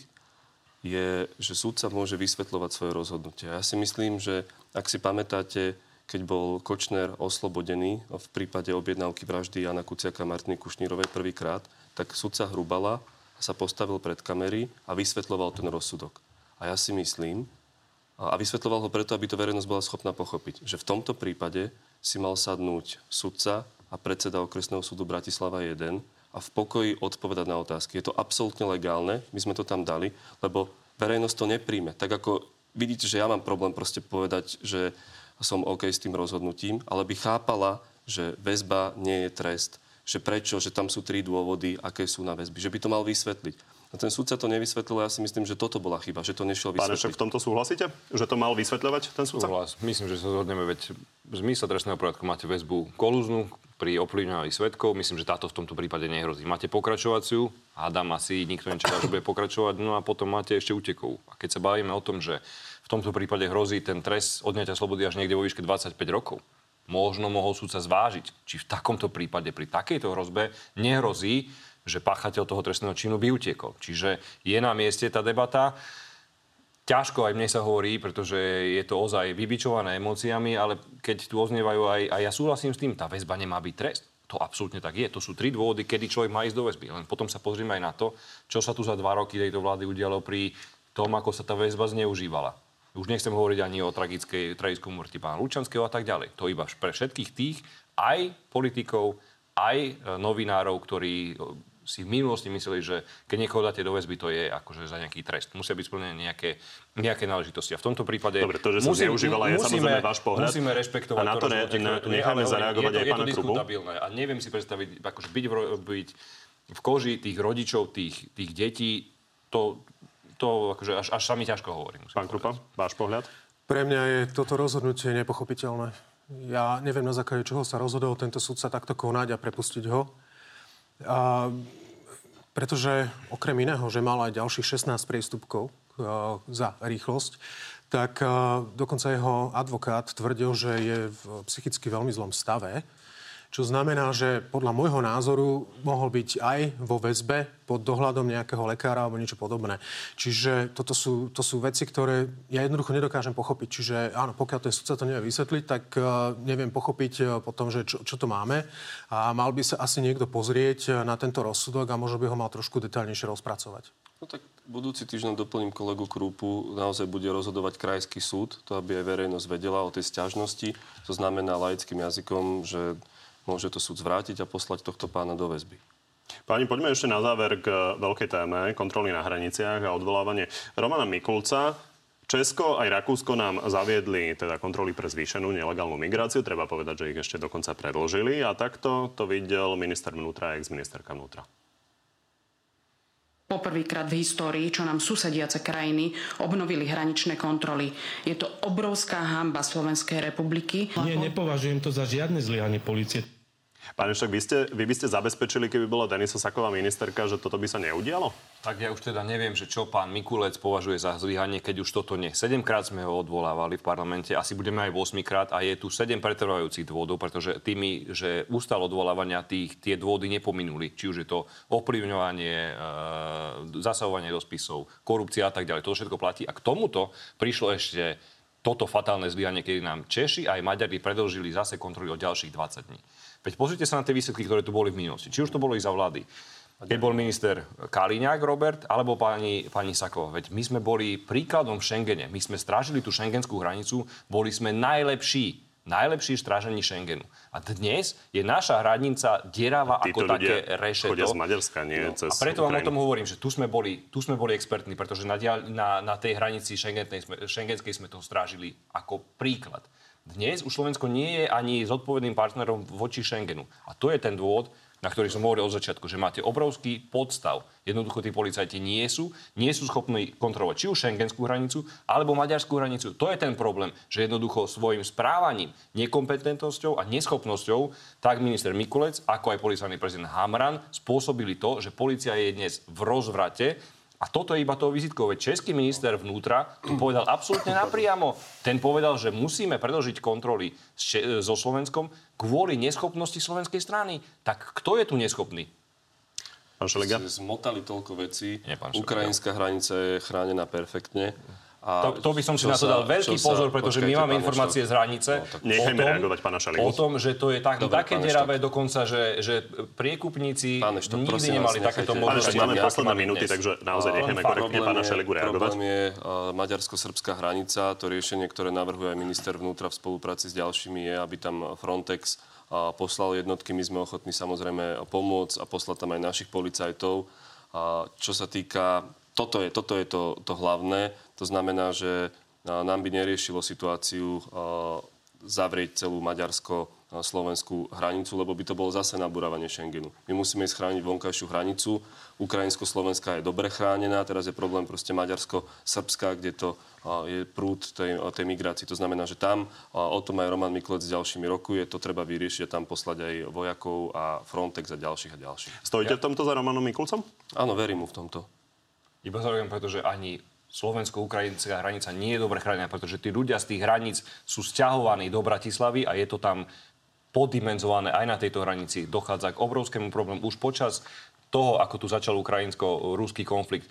je, že súdca môže vysvetľovať svoje rozhodnutie. Ja si myslím, že ak si pamätáte, keď bol Kočner oslobodený v prípade objednávky vraždy Jana Kuciaka a Martiny Kušnírovej prvýkrát, tak sudca Hrubala sa postavil pred kamery a vysvetľoval ten rozsudok. A ja si myslím, a vysvetľoval ho preto, aby to verejnosť bola schopná pochopiť, že v tomto prípade si mal sadnúť sudca a predseda okresného súdu Bratislava 1 a v pokoji odpovedať na otázky. Je to absolútne legálne, my sme to tam dali, lebo verejnosť to nepríjme. Tak ako vidíte, že ja mám problém proste povedať, že som OK s tým rozhodnutím, ale by chápala, že väzba nie je trest, že prečo, že tam sú tri dôvody, aké sú na väzby, že by to mal vysvetliť. A ten súdca to nevysvetlil, ja si myslím, že toto bola chyba, že to nešiel vysvetliť. Pán v tomto súhlasíte? Že to mal vysvetľovať ten súdca? Súhlas. Myslím, že sa zhodneme, veď v zmysle trestného poriadku máte väzbu kolúznu, pri ovplyvňovaní svetkov. Myslím, že táto v tomto prípade nehrozí. Máte pokračovaciu, hádam asi nikto nečaká, že bude pokračovať, no a potom máte ešte utekov. A keď sa bavíme o tom, že v tomto prípade hrozí ten trest odňatia slobody až niekde vo výške 25 rokov, možno mohol súdca zvážiť, či v takomto prípade, pri takejto hrozbe nehrozí že páchateľ toho trestného činu by utiekol. Čiže je na mieste tá debata. Ťažko aj mne sa hovorí, pretože je to ozaj vybičované emóciami, ale keď tu oznievajú aj, a ja súhlasím s tým, tá väzba nemá byť trest. To absolútne tak je. To sú tri dôvody, kedy človek má ísť do väzby. Len potom sa pozrieme aj na to, čo sa tu za dva roky tejto vlády udialo pri tom, ako sa tá väzba zneužívala. Už nechcem hovoriť ani o tragickej, tragickom umrti pána Lučanského a tak ďalej. To iba pre všetkých tých, aj politikov, aj e, novinárov, ktorí si v minulosti mysleli, že keď niekoho dáte do väzby, to je akože za nejaký trest. Musia byť splnené nejaké, nejaké náležitosti. A v tomto prípade... Dobre, to, že sa musím, zneužívala, je samozrejme váš pohľad. Musíme rešpektovať a na to, to ne, ne, necháme zareagovať aj pána Krubu. A neviem si predstaviť, akože byť v, byť v koži tých rodičov, tých, tých detí, to, to akože až, až sa mi ťažko hovorí. Pán Krupa, váš pohľad? Pre mňa je toto rozhodnutie nepochopiteľné. Ja neviem, na základe čoho sa rozhodol tento sudca takto konať a prepustiť ho. A, pretože okrem iného, že mal aj ďalších 16 priestupkov a, za rýchlosť, tak a, dokonca jeho advokát tvrdil, že je v psychicky veľmi zlom stave čo znamená, že podľa môjho názoru mohol byť aj vo väzbe pod dohľadom nejakého lekára alebo niečo podobné. Čiže toto sú, to sú veci, ktoré ja jednoducho nedokážem pochopiť. Čiže áno, pokiaľ ten sudca to nevie vysvetliť, tak uh, neviem pochopiť uh, potom, že čo, čo to máme. A mal by sa asi niekto pozrieť na tento rozsudok a možno by ho mal trošku detaľnejšie rozpracovať. No tak budúci týždeň doplním kolegu Krúpu. Naozaj bude rozhodovať krajský súd, to aby aj verejnosť vedela o tej stiažnosti. To znamená laickým jazykom, že môže to súd zvrátiť a poslať tohto pána do väzby. Páni, poďme ešte na záver k veľkej téme kontroly na hraniciach a odvolávanie Romana Mikulca. Česko aj Rakúsko nám zaviedli teda kontroly pre zvýšenú nelegálnu migráciu. Treba povedať, že ich ešte dokonca predložili. A takto to videl minister vnútra a ex-ministerka vnútra poprvýkrát v histórii, čo nám susediace krajiny obnovili hraničné kontroly. Je to obrovská hamba Slovenskej republiky. Nie, nepovažujem to za žiadne zlyhanie policie. Pane však vy, ste, vy by ste zabezpečili, keby bola Denisa Saková ministerka, že toto by sa neudialo? Tak ja už teda neviem, že čo pán Mikulec považuje za zlyhanie, keď už toto nie. Sedemkrát sme ho odvolávali v parlamente, asi budeme aj 8 krát a je tu sedem pretrvajúcich dôvodov, pretože tými, že ústal odvolávania tých, tie dôvody nepominuli. Či už je to ovplyvňovanie, e, zasahovanie do spisov, korupcia a tak ďalej. To všetko platí. A k tomuto prišlo ešte toto fatálne zlyhanie, kedy nám Češi aj Maďari predlžili zase kontroly o ďalších 20 dní. Veď pozrite sa na tie výsledky, ktoré tu boli v minulosti. Či už to bolo i za vlády. Keď bol minister Kaliňák Robert alebo pani, pani Sakova. Veď my sme boli príkladom v Schengene. My sme strážili tú šengenskú hranicu, boli sme najlepší najlepší strážení Schengenu. A dnes je naša hranica dierava ako také rešeto. Chodia z Maďarska, nie no, cez A preto vám o tom hovorím, že tu sme boli, tu sme boli expertní, pretože na, na, na tej hranici šengenskej sme to strážili ako príklad. Dnes už Slovensko nie je ani zodpovedným partnerom voči Schengenu. A to je ten dôvod, na ktorý som hovoril od začiatku, že máte obrovský podstav. Jednoducho tí policajti nie sú, nie sú schopní kontrolovať či už šengenskú hranicu, alebo maďarskú hranicu. To je ten problém, že jednoducho svojim správaním, nekompetentnosťou a neschopnosťou tak minister Mikulec, ako aj policajný prezident Hamran spôsobili to, že policia je dnes v rozvrate a toto je iba to vizitkové. Český minister vnútra tu povedal absolútne napriamo. Ten povedal, že musíme predložiť kontroly so Slovenskom kvôli neschopnosti slovenskej strany. Tak kto je tu neschopný? Pán Šeliga? Zmotali toľko vecí. Nie, Ukrajinská hranica je chránená perfektne. A to, to by som si na to dal veľký pozor, pretože my máme informácie z hranice no, o, tom, reagovať, pána o tom, že to je tak, Dobre, také deravé dokonca, že, že priekupníci Štok, nikdy nemali takéto možnosti. Máme posledné minúty, takže naozaj necháme korektne pána Šeligu reagovať. Problém je maďarsko-srbská hranica. To riešenie, ktoré navrhuje aj minister vnútra v spolupráci s ďalšími, je, aby tam Frontex poslal jednotky. My sme ochotní samozrejme pomôcť a poslať tam aj našich policajtov. Čo sa týka toto je, toto je to, to hlavné. To znamená, že nám by neriešilo situáciu zavrieť celú Maďarsko slovenskú hranicu, lebo by to bolo zase nabúravanie Schengenu. My musíme chrániť vonkajšiu hranicu. Ukrajinsko-Slovenská je dobre chránená, teraz je problém proste Maďarsko-Srbská, kde to je prúd tej, tej migrácii. To znamená, že tam, o tom aj Roman Miklec s ďalšími rokuje, to treba vyriešiť a tam poslať aj vojakov a Frontex a ďalších a ďalších. Stojíte ja. v tomto za Romanom Mikulcom? Áno, verím mu v tomto. Iba zároveň, pretože ani slovensko-ukrajinská hranica nie je dobre chránená, pretože tí ľudia z tých hraníc sú stiahovaní do Bratislavy a je to tam poddimenzované aj na tejto hranici. Dochádza k obrovskému problému už počas toho, ako tu začal ukrajinsko-ruský konflikt,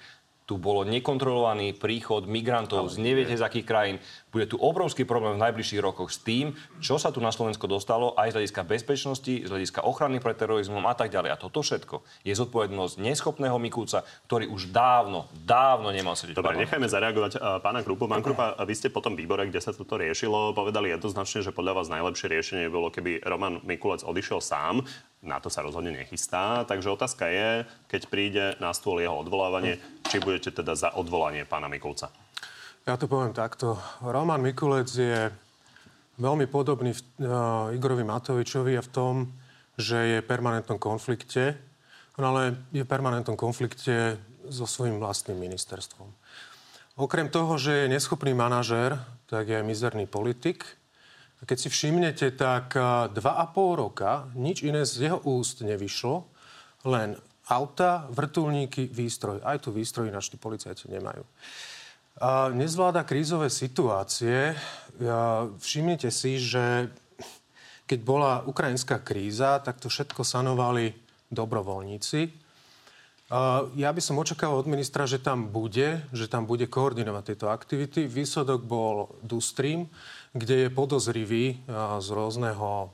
tu bolo nekontrolovaný príchod migrantov z neviete z akých krajín. Bude tu obrovský problém v najbližších rokoch s tým, čo sa tu na Slovensko dostalo aj z hľadiska bezpečnosti, z hľadiska ochrany pred terorizmom a tak ďalej. A toto všetko je zodpovednosť neschopného Mikúca, ktorý už dávno, dávno nemal sedieť. Dobre, nechajme zareagovať uh, pána Krupu. Pán Krupa, vy ste po tom výbore, kde sa toto riešilo, povedali jednoznačne, že podľa vás najlepšie riešenie bolo, keby Roman Mikulec odišiel sám na to sa rozhodne nechystá. Takže otázka je, keď príde na stôl jeho odvolávanie, či budete teda za odvolanie pána Mikulca. Ja to poviem takto. Roman Mikulec je veľmi podobný v, uh, Igorovi Matovičovi a v tom, že je v permanentnom konflikte, no ale je v permanentnom konflikte so svojím vlastným ministerstvom. Okrem toho, že je neschopný manažér, tak je mizerný politik keď si všimnete, tak dva a pol roka nič iné z jeho úst nevyšlo, len auta, vrtulníky, výstroj. Aj tu výstroj naši policajti nemajú. A nezvláda krízové situácie. Všimnite si, že keď bola ukrajinská kríza, tak to všetko sanovali dobrovoľníci. Ja by som očakával od ministra, že tam bude, že tam bude koordinovať tieto aktivity. Výsledok bol Dustream, kde je podozrivý z rôzneho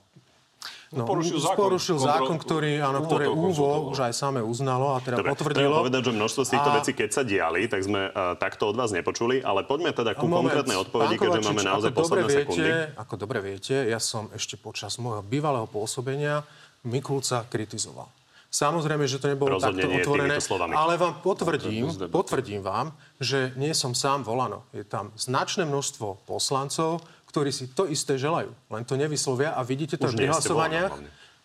No, porušil zákon, porušil zákon ktorý, áno, ktoré úvo už aj same uznalo a teda Dobre, potvrdilo. Treba povedať, že množstvo z týchto a... vecí, keď sa diali, tak sme uh, takto od vás nepočuli, ale poďme teda ku Moment, konkrétnej odpovedi, keďže máme naozaj posledné viete, sekundy. Ako dobre viete, ja som ešte počas môjho bývalého pôsobenia Mikulca kritizoval. Samozrejme, že to nebolo Rozhodne takto otvorené, ale vám potvrdím, potvrdím vám, že nie som sám volano. Je tam značné množstvo poslancov, ktorí si to isté želajú. Len to nevyslovia a vidíte to Už pri hlasovaniach.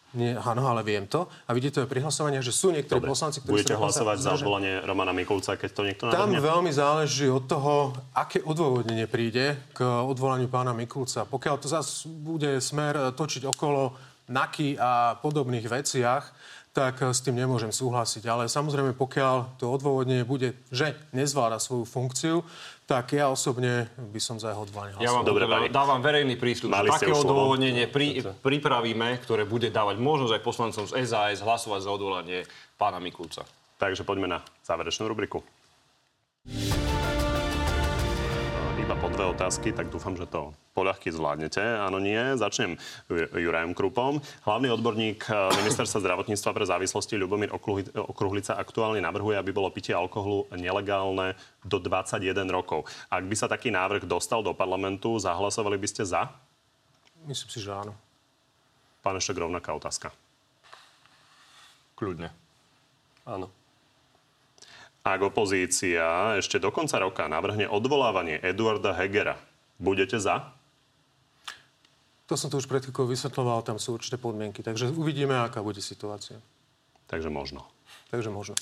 Nie, áno, ale viem to. A vidíte to pri hlasovaniach, že sú niektorí Dobre. poslanci, ktorí Budete hlasovať za odvolanie Romana Mikulca, keď to niekto navrhne? Tam veľmi záleží od toho, aké odôvodnenie príde k odvolaniu pána Mikulca. Pokiaľ to zase bude smer točiť okolo NAKY a podobných veciach, tak s tým nemôžem súhlasiť. Ale samozrejme, pokiaľ to odôvodnenie bude, že nezvláda svoju funkciu, tak ja osobne by som za jeho odvolanie Ja vám Dobre, dávam verejný prístup. Mali také odôvodnenie pri, pripravíme, ktoré bude dávať možnosť aj poslancom z SAS hlasovať za odvolanie pána Mikulca. Takže poďme na záverečnú rubriku po dve otázky, tak dúfam, že to poľahky zvládnete. Áno, nie. Začnem Jurajom Krupom. Hlavný odborník eh, ministerstva zdravotníctva pre závislosti Ľubomír Okruhlica aktuálne navrhuje, aby bolo pitie alkoholu nelegálne do 21 rokov. Ak by sa taký návrh dostal do parlamentu, zahlasovali by ste za? Myslím si, že áno. Pán ešte rovnaká otázka. Kľudne. Áno. Ak opozícia ešte do konca roka navrhne odvolávanie Eduarda Hegera, budete za? To som tu už pred chvíľkou vysvetloval, tam sú určité podmienky. Takže uvidíme, aká bude situácia. Takže možno. Takže možno.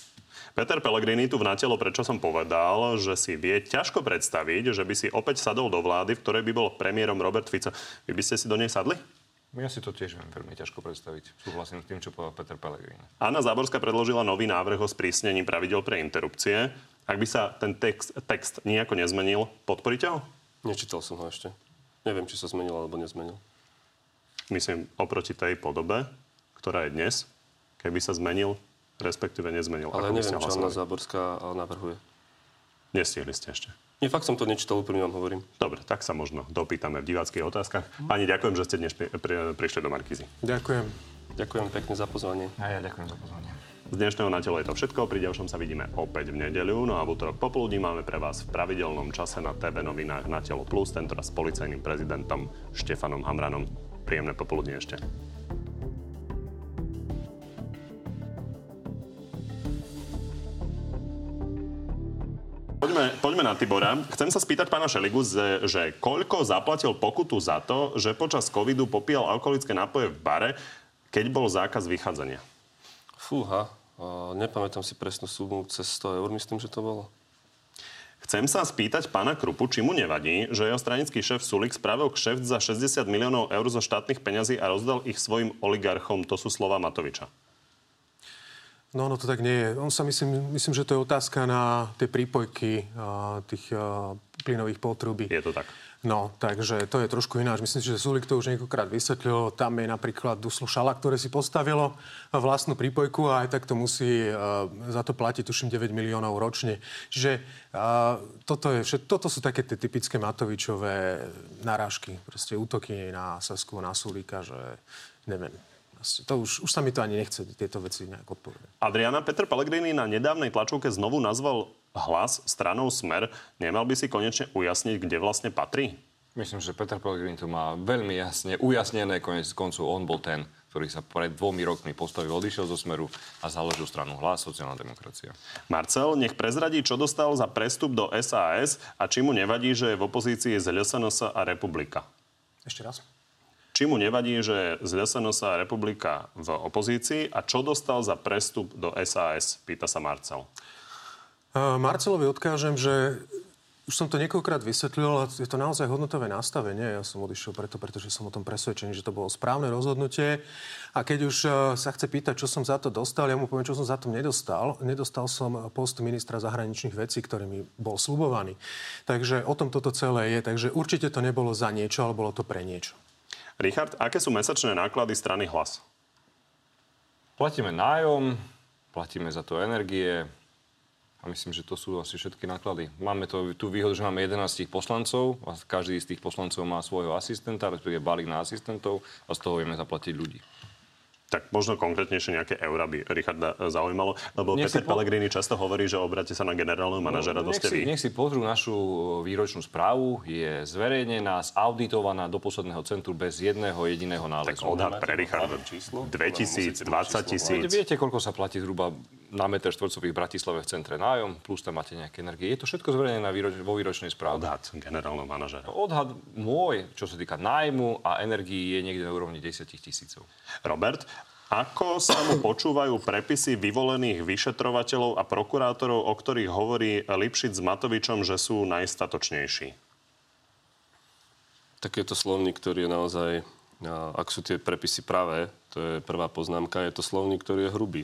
Peter Pellegrini tu v natelo, prečo som povedal, že si vie ťažko predstaviť, že by si opäť sadol do vlády, v ktorej by bol premiérom Robert Fico. Vy by ste si do nej sadli? Ja si to tiež viem veľmi ťažko predstaviť. Súhlasím s tým, čo povedal Peter Pellegrini. Anna Záborská predložila nový návrh o sprísnení pravidel pre interrupcie. Ak by sa ten text, text nejako nezmenil, podporíte ho? Nečítal som ho ešte. Neviem, či sa zmenil alebo nezmenil. Myslím, oproti tej podobe, ktorá je dnes, keby sa zmenil, respektíve nezmenil. Ale neviem, čo Anna Záborská navrhuje. Nestihli ste ešte. Nie, fakt som to nečítal, úplne vám hovorím. Dobre, tak sa možno dopýtame v diváckých otázkach. Pani, ďakujem, že ste dnes pri, pri, prišli do Markizy. Ďakujem. Ďakujem pekne za pozvanie. A ja ďakujem za pozvanie. Z dnešného na telo je to všetko. Pri ďalšom sa vidíme opäť v nedeľu. No a v útorok popoludní máme pre vás v pravidelnom čase na TV novinách na telo plus, tentoraz s policajným prezidentom Štefanom Hamranom. Príjemné popoludne ešte. Poďme, na Tibora. Chcem sa spýtať pána Šeligu, že, že koľko zaplatil pokutu za to, že počas covidu popíjal alkoholické nápoje v bare, keď bol zákaz vychádzania? Fúha, nepamätám si presnú sumu, cez 100 eur myslím, že to bolo. Chcem sa spýtať pána Krupu, či mu nevadí, že jeho stranický šéf Sulik spravil kšeft za 60 miliónov eur zo štátnych peňazí a rozdal ich svojim oligarchom. To sú slova Matoviča. No, no to tak nie je. On sa myslím, myslím, že to je otázka na tie prípojky a, tých a, plynových potrubí. Je to tak. No, takže to je trošku ináč. Myslím si, že Sulik to už niekoľkokrát vysvetlil. Tam je napríklad Duslo Šala, ktoré si postavilo vlastnú prípojku a aj tak to musí uh, za to platiť, tuším, 9 miliónov ročne. Čiže uh, toto, je všet, toto sú také tie typické Matovičové narážky. Proste útoky na Sasku, na Sulika, že neviem. To už, už sa mi to ani nechce tieto veci nejak odpovedať. Adriana Petr Pellegrini na nedávnej tlačovke znovu nazval hlas stranou Smer. Nemal by si konečne ujasniť, kde vlastne patrí? Myslím, že Peter Pellegrini to má veľmi jasne ujasnené. Konec koncov on bol ten, ktorý sa pred dvomi rokmi postavil, odišiel zo Smeru a založil stranu Hlas, sociálna demokracia. Marcel, nech prezradí, čo dostal za prestup do SAS a či mu nevadí, že je v opozícii z LSNS a Republika. Ešte raz. Či mu nevadí, že z SNS Republika v opozícii a čo dostal za prestup do SAS, pýta sa Marcel. Marcelovi odkážem, že už som to niekoľkrát vysvetlil, ale je to naozaj hodnotové nastavenie. Ja som odišiel preto, pretože som o tom presvedčený, že to bolo správne rozhodnutie. A keď už sa chce pýtať, čo som za to dostal, ja mu poviem, čo som za to nedostal. Nedostal som post ministra zahraničných vecí, ktorý mi bol slubovaný. Takže o tom toto celé je. Takže určite to nebolo za niečo, ale bolo to pre niečo. Richard, aké sú mesačné náklady strany Hlas? Platíme nájom, platíme za to energie a myslím, že to sú asi všetky náklady. Máme to, tú výhodu, že máme 11 poslancov a každý z tých poslancov má svojho asistenta, respektíve balík na asistentov a z toho vieme zaplatiť ľudí. Tak možno konkrétnejšie nejaké eurá by Richarda zaujímalo, lebo nech Peter po... Pellegrini často hovorí, že obrate sa na generálneho manažera no, nech, si, nech si pozrú našu výročnú správu, je zverejnená, zauditovaná do posledného centru bez jedného jediného nálezu. Tak odhad pre Richarda. 2000, 20 tisíc. Viete, koľko sa platí zhruba na meter štvorcových v Bratislave v centre nájom, plus tam máte nejaké energie. Je to všetko zverejnené na výroč, vo výročnej správe. Odhad generálneho manažera. Odhad môj, čo sa týka nájmu a energii, je niekde na úrovni 10 tisícov. Robert, ako sa mu počúvajú prepisy vyvolených vyšetrovateľov a prokurátorov, o ktorých hovorí Lipšic s Matovičom, že sú najstatočnejší? Tak je to slovník, ktorý je naozaj, ak sú tie prepisy pravé, to je prvá poznámka, je to slovník, ktorý je hrubý.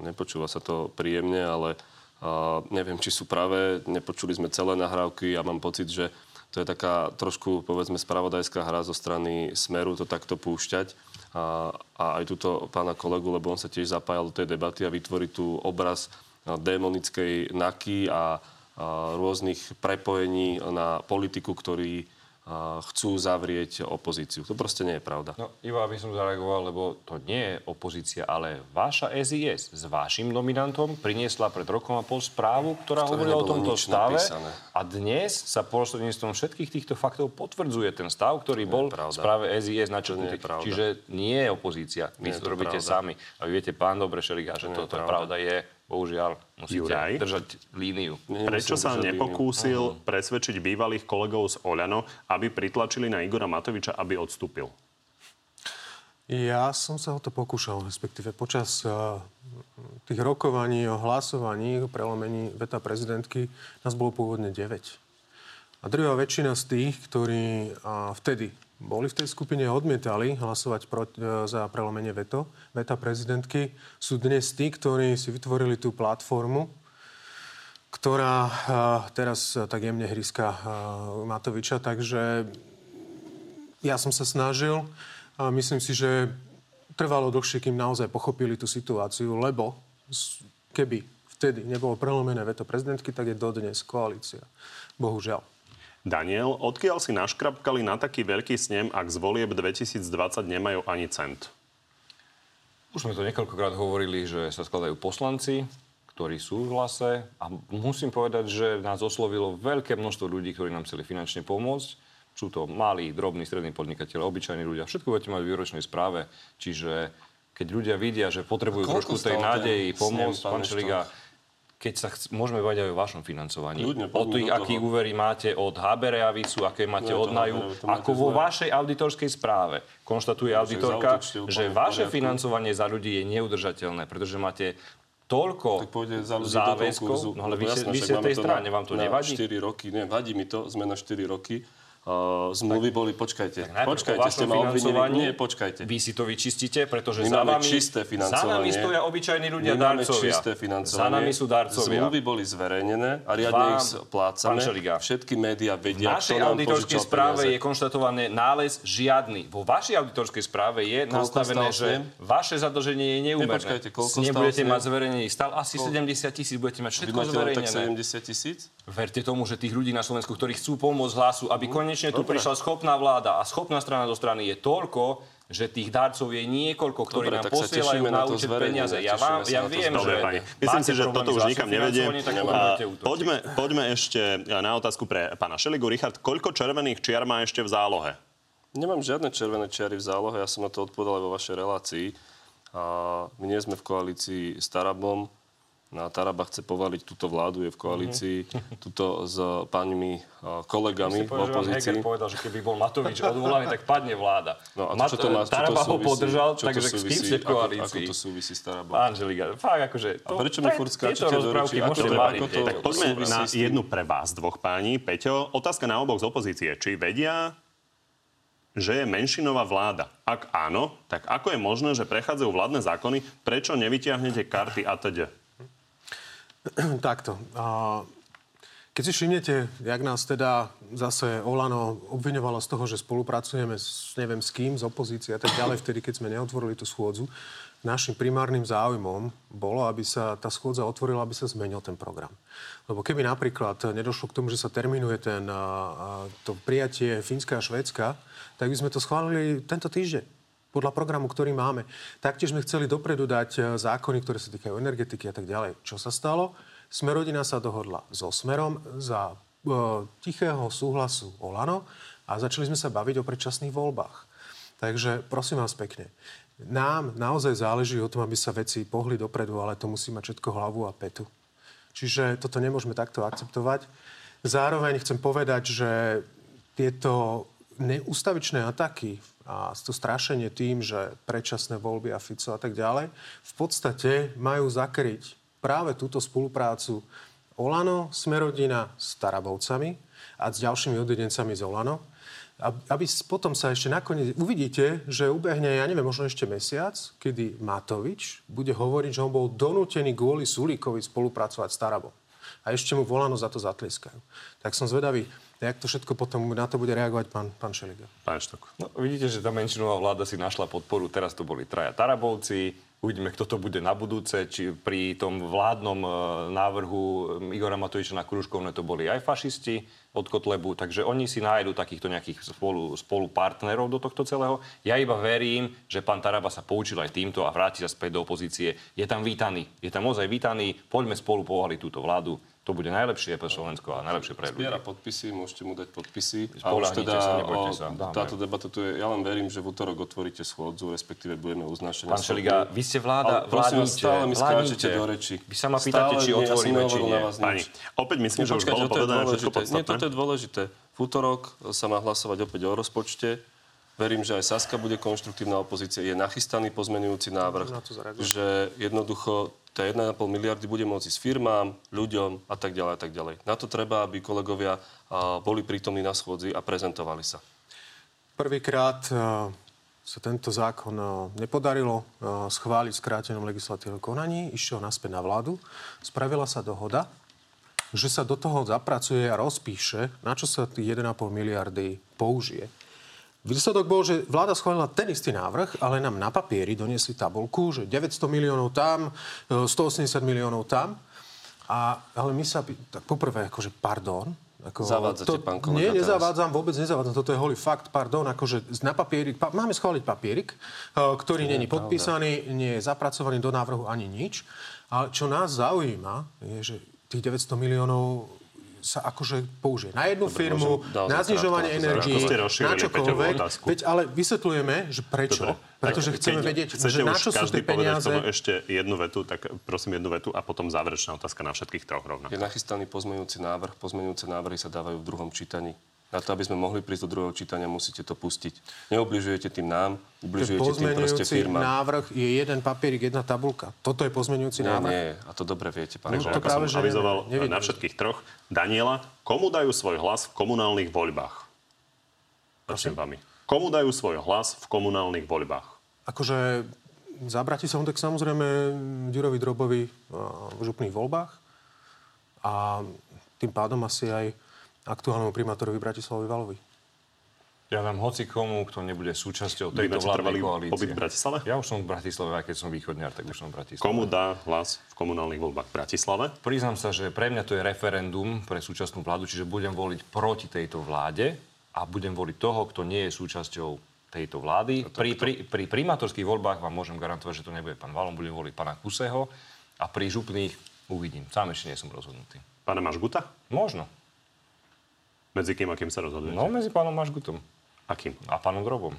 Nepočúva sa to príjemne, ale uh, neviem, či sú pravé. Nepočuli sme celé nahrávky a mám pocit, že to je taká trošku, povedzme, spravodajská hra zo strany Smeru to takto púšťať. A, a aj túto pána kolegu, lebo on sa tiež zapájal do tej debaty a vytvorí tu obraz démonickej naky a, a rôznych prepojení na politiku, ktorý chcú zavrieť opozíciu. To proste nie je pravda. No, iba aby som zareagoval, lebo to nie je opozícia, ale vaša SIS s vašim nominantom priniesla pred rokom a pol správu, ktorá hovorila o tomto stave. Napísané. A dnes sa prostredníctvom všetkých týchto faktov potvrdzuje ten stav, ktorý bol v správe SIS načrtnutý. Čiže nie je opozícia. Vy to robíte pravda. sami. A vy viete, pán Dobre Šeliga, že toto pravda je bohužiaľ musíte Juraj, držať líniu. Prečo sa nepokúsil líniu. presvedčiť bývalých kolegov z Oľano, aby pritlačili na Igora Matoviča, aby odstúpil? Ja som sa o to pokúšal, respektíve počas uh, tých rokovaní o hlasovaní o prelomení veta prezidentky nás bolo pôvodne 9. A druhá väčšina z tých, ktorí uh, vtedy boli v tej skupine odmietali hlasovať e, za prelomenie veto, veta prezidentky, sú dnes tí, ktorí si vytvorili tú platformu, ktorá uh, teraz uh, tak jemne hryska Matoviča. Takže ja som sa snažil a myslím si, že trvalo dlhšie, kým naozaj pochopili tú situáciu, lebo keby vtedy nebolo prelomené veto prezidentky, tak je dodnes koalícia. Bohužiaľ. Daniel, odkiaľ si naškrapkali na taký veľký snem, ak z volieb 2020 nemajú ani cent? Už sme to niekoľkokrát hovorili, že sa skladajú poslanci, ktorí sú v hlase a musím povedať, že nás oslovilo veľké množstvo ľudí, ktorí nám chceli finančne pomôcť. Sú to malí, drobní, strední podnikateľe, obyčajní ľudia. Všetko budete mať v výročnej správe. Čiže keď ľudia vidia, že potrebujú trošku tej nádeji pomôcť, pán Šeliga, keď sa chc- môžeme bavať aj o vašom financovaní. Ľudne, o tých, aký úvery máte od HB Reavicu, aké máte Nie, od NAJU, ako vo zle. vašej auditorskej správe konštatuje auditorka, že vaše financovanie za ľudí je neudržateľné, pretože máte toľko záväzkov, no ale vy, ste, vy ste tej strane, vám to nevadí? 4 roky, ne, vadí mi to, sme na 4 roky Uh, zmluvy boli, počkajte, Tak počkajte, ste ma obvinili. Nie, počkajte. Vy si to vyčistíte, pretože My za vami, čisté za financovanie. nami stoja obyčajní ľudia, My darcovia. čisté financovanie. Za nami sú darcovia. Zmluvy boli zverejnené a riadne Vám, ich plácame. Všetky médiá vedia, našej kto nám auditorskej správe peniaze. je konštatované nález žiadny. Vo vašej auditorskej správe je Koľko nastavené, že vaše zadlženie je neúmerné. Nepočkajte, koľko Snem stál budete snem? mať zverejnený stav asi 70 tisíc, budete mať všetko len tak zverejnené. 70 tisíc? Verte tomu, že tých ľudí na Slovensku, ktorí chcú pomôcť hlasu, aby konečne tu Dobre. prišla schopná vláda a schopná strana do strany je toľko, že tých darcov je niekoľko, ktorí Dobre, nám posielajú na na to účet peniaze. Ja, vám, ja viem, Dobre, že pani. Myslím si, že toto už nikam nevedie. A poďme, poďme ešte na otázku pre pána Šeligu. Richard, koľko červených čiar má ešte v zálohe? Nemám žiadne červené čiary v zálohe, ja som na to odpovedal aj vo vašej relácii. A my nie sme v koalícii s Tarabom. No a Taraba chce povaliť túto vládu, je v koalícii Mhm. tuto s pánmi a, kolegami v opozícii. Heger povedal, že keby bol Matovič odvolaný, tak padne vláda. No a Mat- čo to má, čo to Taraba ho súvisí? podržal, Čo to takže s kým súvisí? ste v Ako- koalícii? Ako to súvisí s Tarabom? Pán Želiga, fakt akože... A prečo mi furt skáčete do? Ako to- ako to- Tak poďme na s jednu pre vás dvoch páni. Peťo, otázka na oboch z opozície. Či vedia, že je menšinová vláda? Ak áno, tak ako je možné, že prechádzajú vládne zákony? Prečo nevyťahnete karty ATD? Takto. Keď si všimnete, jak nás teda zase Olano obviňovalo z toho, že spolupracujeme s neviem s kým, z opozície a tak ďalej, vtedy, keď sme neotvorili tú schôdzu, našim primárnym záujmom bolo, aby sa tá schôdza otvorila, aby sa zmenil ten program. Lebo keby napríklad nedošlo k tomu, že sa terminuje ten, to prijatie Fínska a Švédska, tak by sme to schválili tento týždeň podľa programu, ktorý máme. Taktiež sme chceli dopredu dať e, zákony, ktoré sa týkajú energetiky a tak ďalej. Čo sa stalo? Smerodina sa dohodla so Smerom za e, tichého súhlasu Olano a začali sme sa baviť o predčasných voľbách. Takže prosím vás pekne, nám naozaj záleží o tom, aby sa veci pohli dopredu, ale to musí mať všetko hlavu a petu. Čiže toto nemôžeme takto akceptovať. Zároveň chcem povedať, že tieto neústavičné ataky a to strašenie tým, že predčasné voľby a Fico a tak ďalej, v podstate majú zakryť práve túto spoluprácu Olano, Smerodina s Tarabovcami a s ďalšími odvedencami z Olano. Aby potom sa ešte nakoniec uvidíte, že ubehne, ja neviem, možno ešte mesiac, kedy Matovič bude hovoriť, že on bol donútený kvôli Sulíkovi spolupracovať s Tarabom. A ešte mu volano za to zatleskajú. Tak som zvedavý, jak to všetko potom na to bude reagovať pán, pán Šeliga. Pán Štok. No, vidíte, že tá menšinová vláda si našla podporu. Teraz to boli traja Tarabovci. Uvidíme, kto to bude na budúce. Či pri tom vládnom e, návrhu Igora Matoviča na Kružkovne to boli aj fašisti od Kotlebu. Takže oni si nájdu takýchto nejakých spolu, spolupartnerov do tohto celého. Ja iba verím, že pán Taraba sa poučil aj týmto a vráti sa späť do opozície. Je tam vítaný. Je tam ozaj vítaný. Poďme spolu povaliť túto vládu. To bude najlepšie pre Slovensko a najlepšie pre ľudí. Zbiera podpisy, môžete mu dať podpisy. A už teda sa, nebojte sa. Dáme. táto debata tu je, ja len verím, že v útorok otvoríte schôdzu, respektíve budeme uznášať. Pán Šeliga, vy ste vláda, Ale prosím vládnite, stále mi skáčete do reči. Vy sa ma pýtate, či Stále ja som otvoríme, či nehovoril nie. na vás nič. Pani, opäť myslím, že už bolo je povedané všetko podstatné. Nie, toto je dôležité. V útorok sa má hlasovať opäť o rozpočte. Verím, že aj Saska bude konštruktívna opozícia. Je nachystaný pozmenujúci návrh, Na to zareagujem. že jednoducho tá 1,5 miliardy bude môcť ísť firmám, ľuďom a tak ďalej a tak ďalej. Na to treba, aby kolegovia boli prítomní na schôdzi a prezentovali sa. Prvýkrát sa tento zákon nepodarilo schváliť v skrátenom legislatívnom konaní, išiel naspäť na vládu, spravila sa dohoda, že sa do toho zapracuje a rozpíše, na čo sa tých 1,5 miliardy použije. Výsledok bol, že vláda schválila ten istý návrh, ale nám na papieri doniesli tabulku, že 900 miliónov tam, e, 180 miliónov tam. A, ale my sa... Tak poprvé, akože pardon. Ako, Zavádzate, pán kolega, Nie, teraz. nezavádzam, vôbec nezavádzam. Toto je holý fakt, pardon. Akože na papieri... Pa, máme schváliť papierik, e, ktorý není podpísaný, nie je zapracovaný do návrhu ani nič. Ale čo nás zaujíma, je, že tých 900 miliónov sa akože použije na jednu Dobre, firmu, môžem na znižovanie energii, na čokoľvek. Veď ale vysvetľujeme, že prečo. Dobre. Pretože Tak chceme keď vedieť, chcete že na čo sú tie povedať peniaze. tomu ešte jednu vetu, tak prosím jednu vetu a potom záverečná otázka na všetkých troch rovnako. Je nachystaný pozmeňujúci návrh. Pozmeňujúce návrhy sa dávajú v druhom čítaní. Na to, aby sme mohli prísť do druhého čítania, musíte to pustiť. Neubližujete tým nám, ubližujete tým proste firmám. návrh je jeden papierik, jedna tabulka. Toto je pozmeňujúci Nie, návrh. nie, a to dobre viete, pán Takže to práve, som avizoval nevidím. na všetkých troch. Daniela, komu dajú svoj hlas v komunálnych voľbách? Prosím vami. Komu dajú svoj hlas v komunálnych voľbách? Akože za Bratislavu, tak samozrejme Ďurovi Drobovi v župných voľbách a tým pádom asi aj aktuálnemu primátorovi Bratislavovi Valovi. Ja dám hoci komu, kto nebude súčasťou tejto vládnej koalície. pobyt v Bratislave? Ja už som v Bratislave, aj keď som východňar, tak už som v Bratislave. Komu dá hlas v komunálnych voľbách v Bratislave? Priznám sa, že pre mňa to je referendum pre súčasnú vládu, čiže budem voliť proti tejto vláde a budem voliť toho, kto nie je súčasťou tejto vlády. Pri, pri, pri primátorských voľbách vám môžem garantovať, že to nebude pán Valon, budem voliť pána Kuseho a pri župných uvidím. Sám ešte nie som rozhodnutý. Pána Mažguta? Možno. Medzi kým a kým sa rozhodujete? No, medzi pánom Mažgutom. Akým? A pánom Grobom.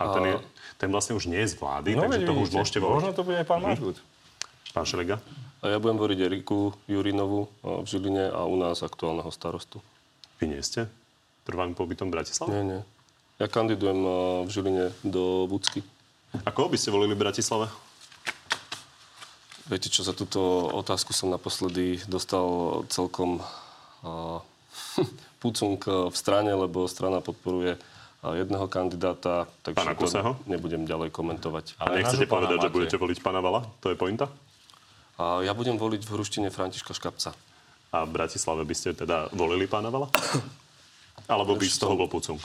A ten, je, ten vlastne už nie je z vlády, No, takže to už môžete voliť. Možno to bude aj pán Mažgut. Pán Šeliga? A ja budem voliť Eriku Jurinovu v Žiline a u nás aktuálneho starostu. Vy nie ste trvalým pobytom v Bratislave? Nie, nie. Ja kandidujem eh, v Žiline do Vúcky. A koho by ste volili v Bratislave? Viete čo, za túto otázku som naposledy dostal celkom pucunk v strane, lebo strana podporuje uh, jedného kandidáta, takže Pána Kuseho? nebudem ďalej komentovať. A nechcete povedať, že budete voliť pána Vala? To je pointa? A ja budem voliť v Hruštine Františka Škapca. A v Bratislave by ste teda volili pána Vala? Alebo by z toho bol pucunk?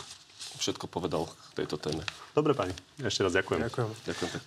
Všetko povedal k tejto téme. Dobre, pani. Ešte raz ďakujem. Ďakujem. Ďakujem.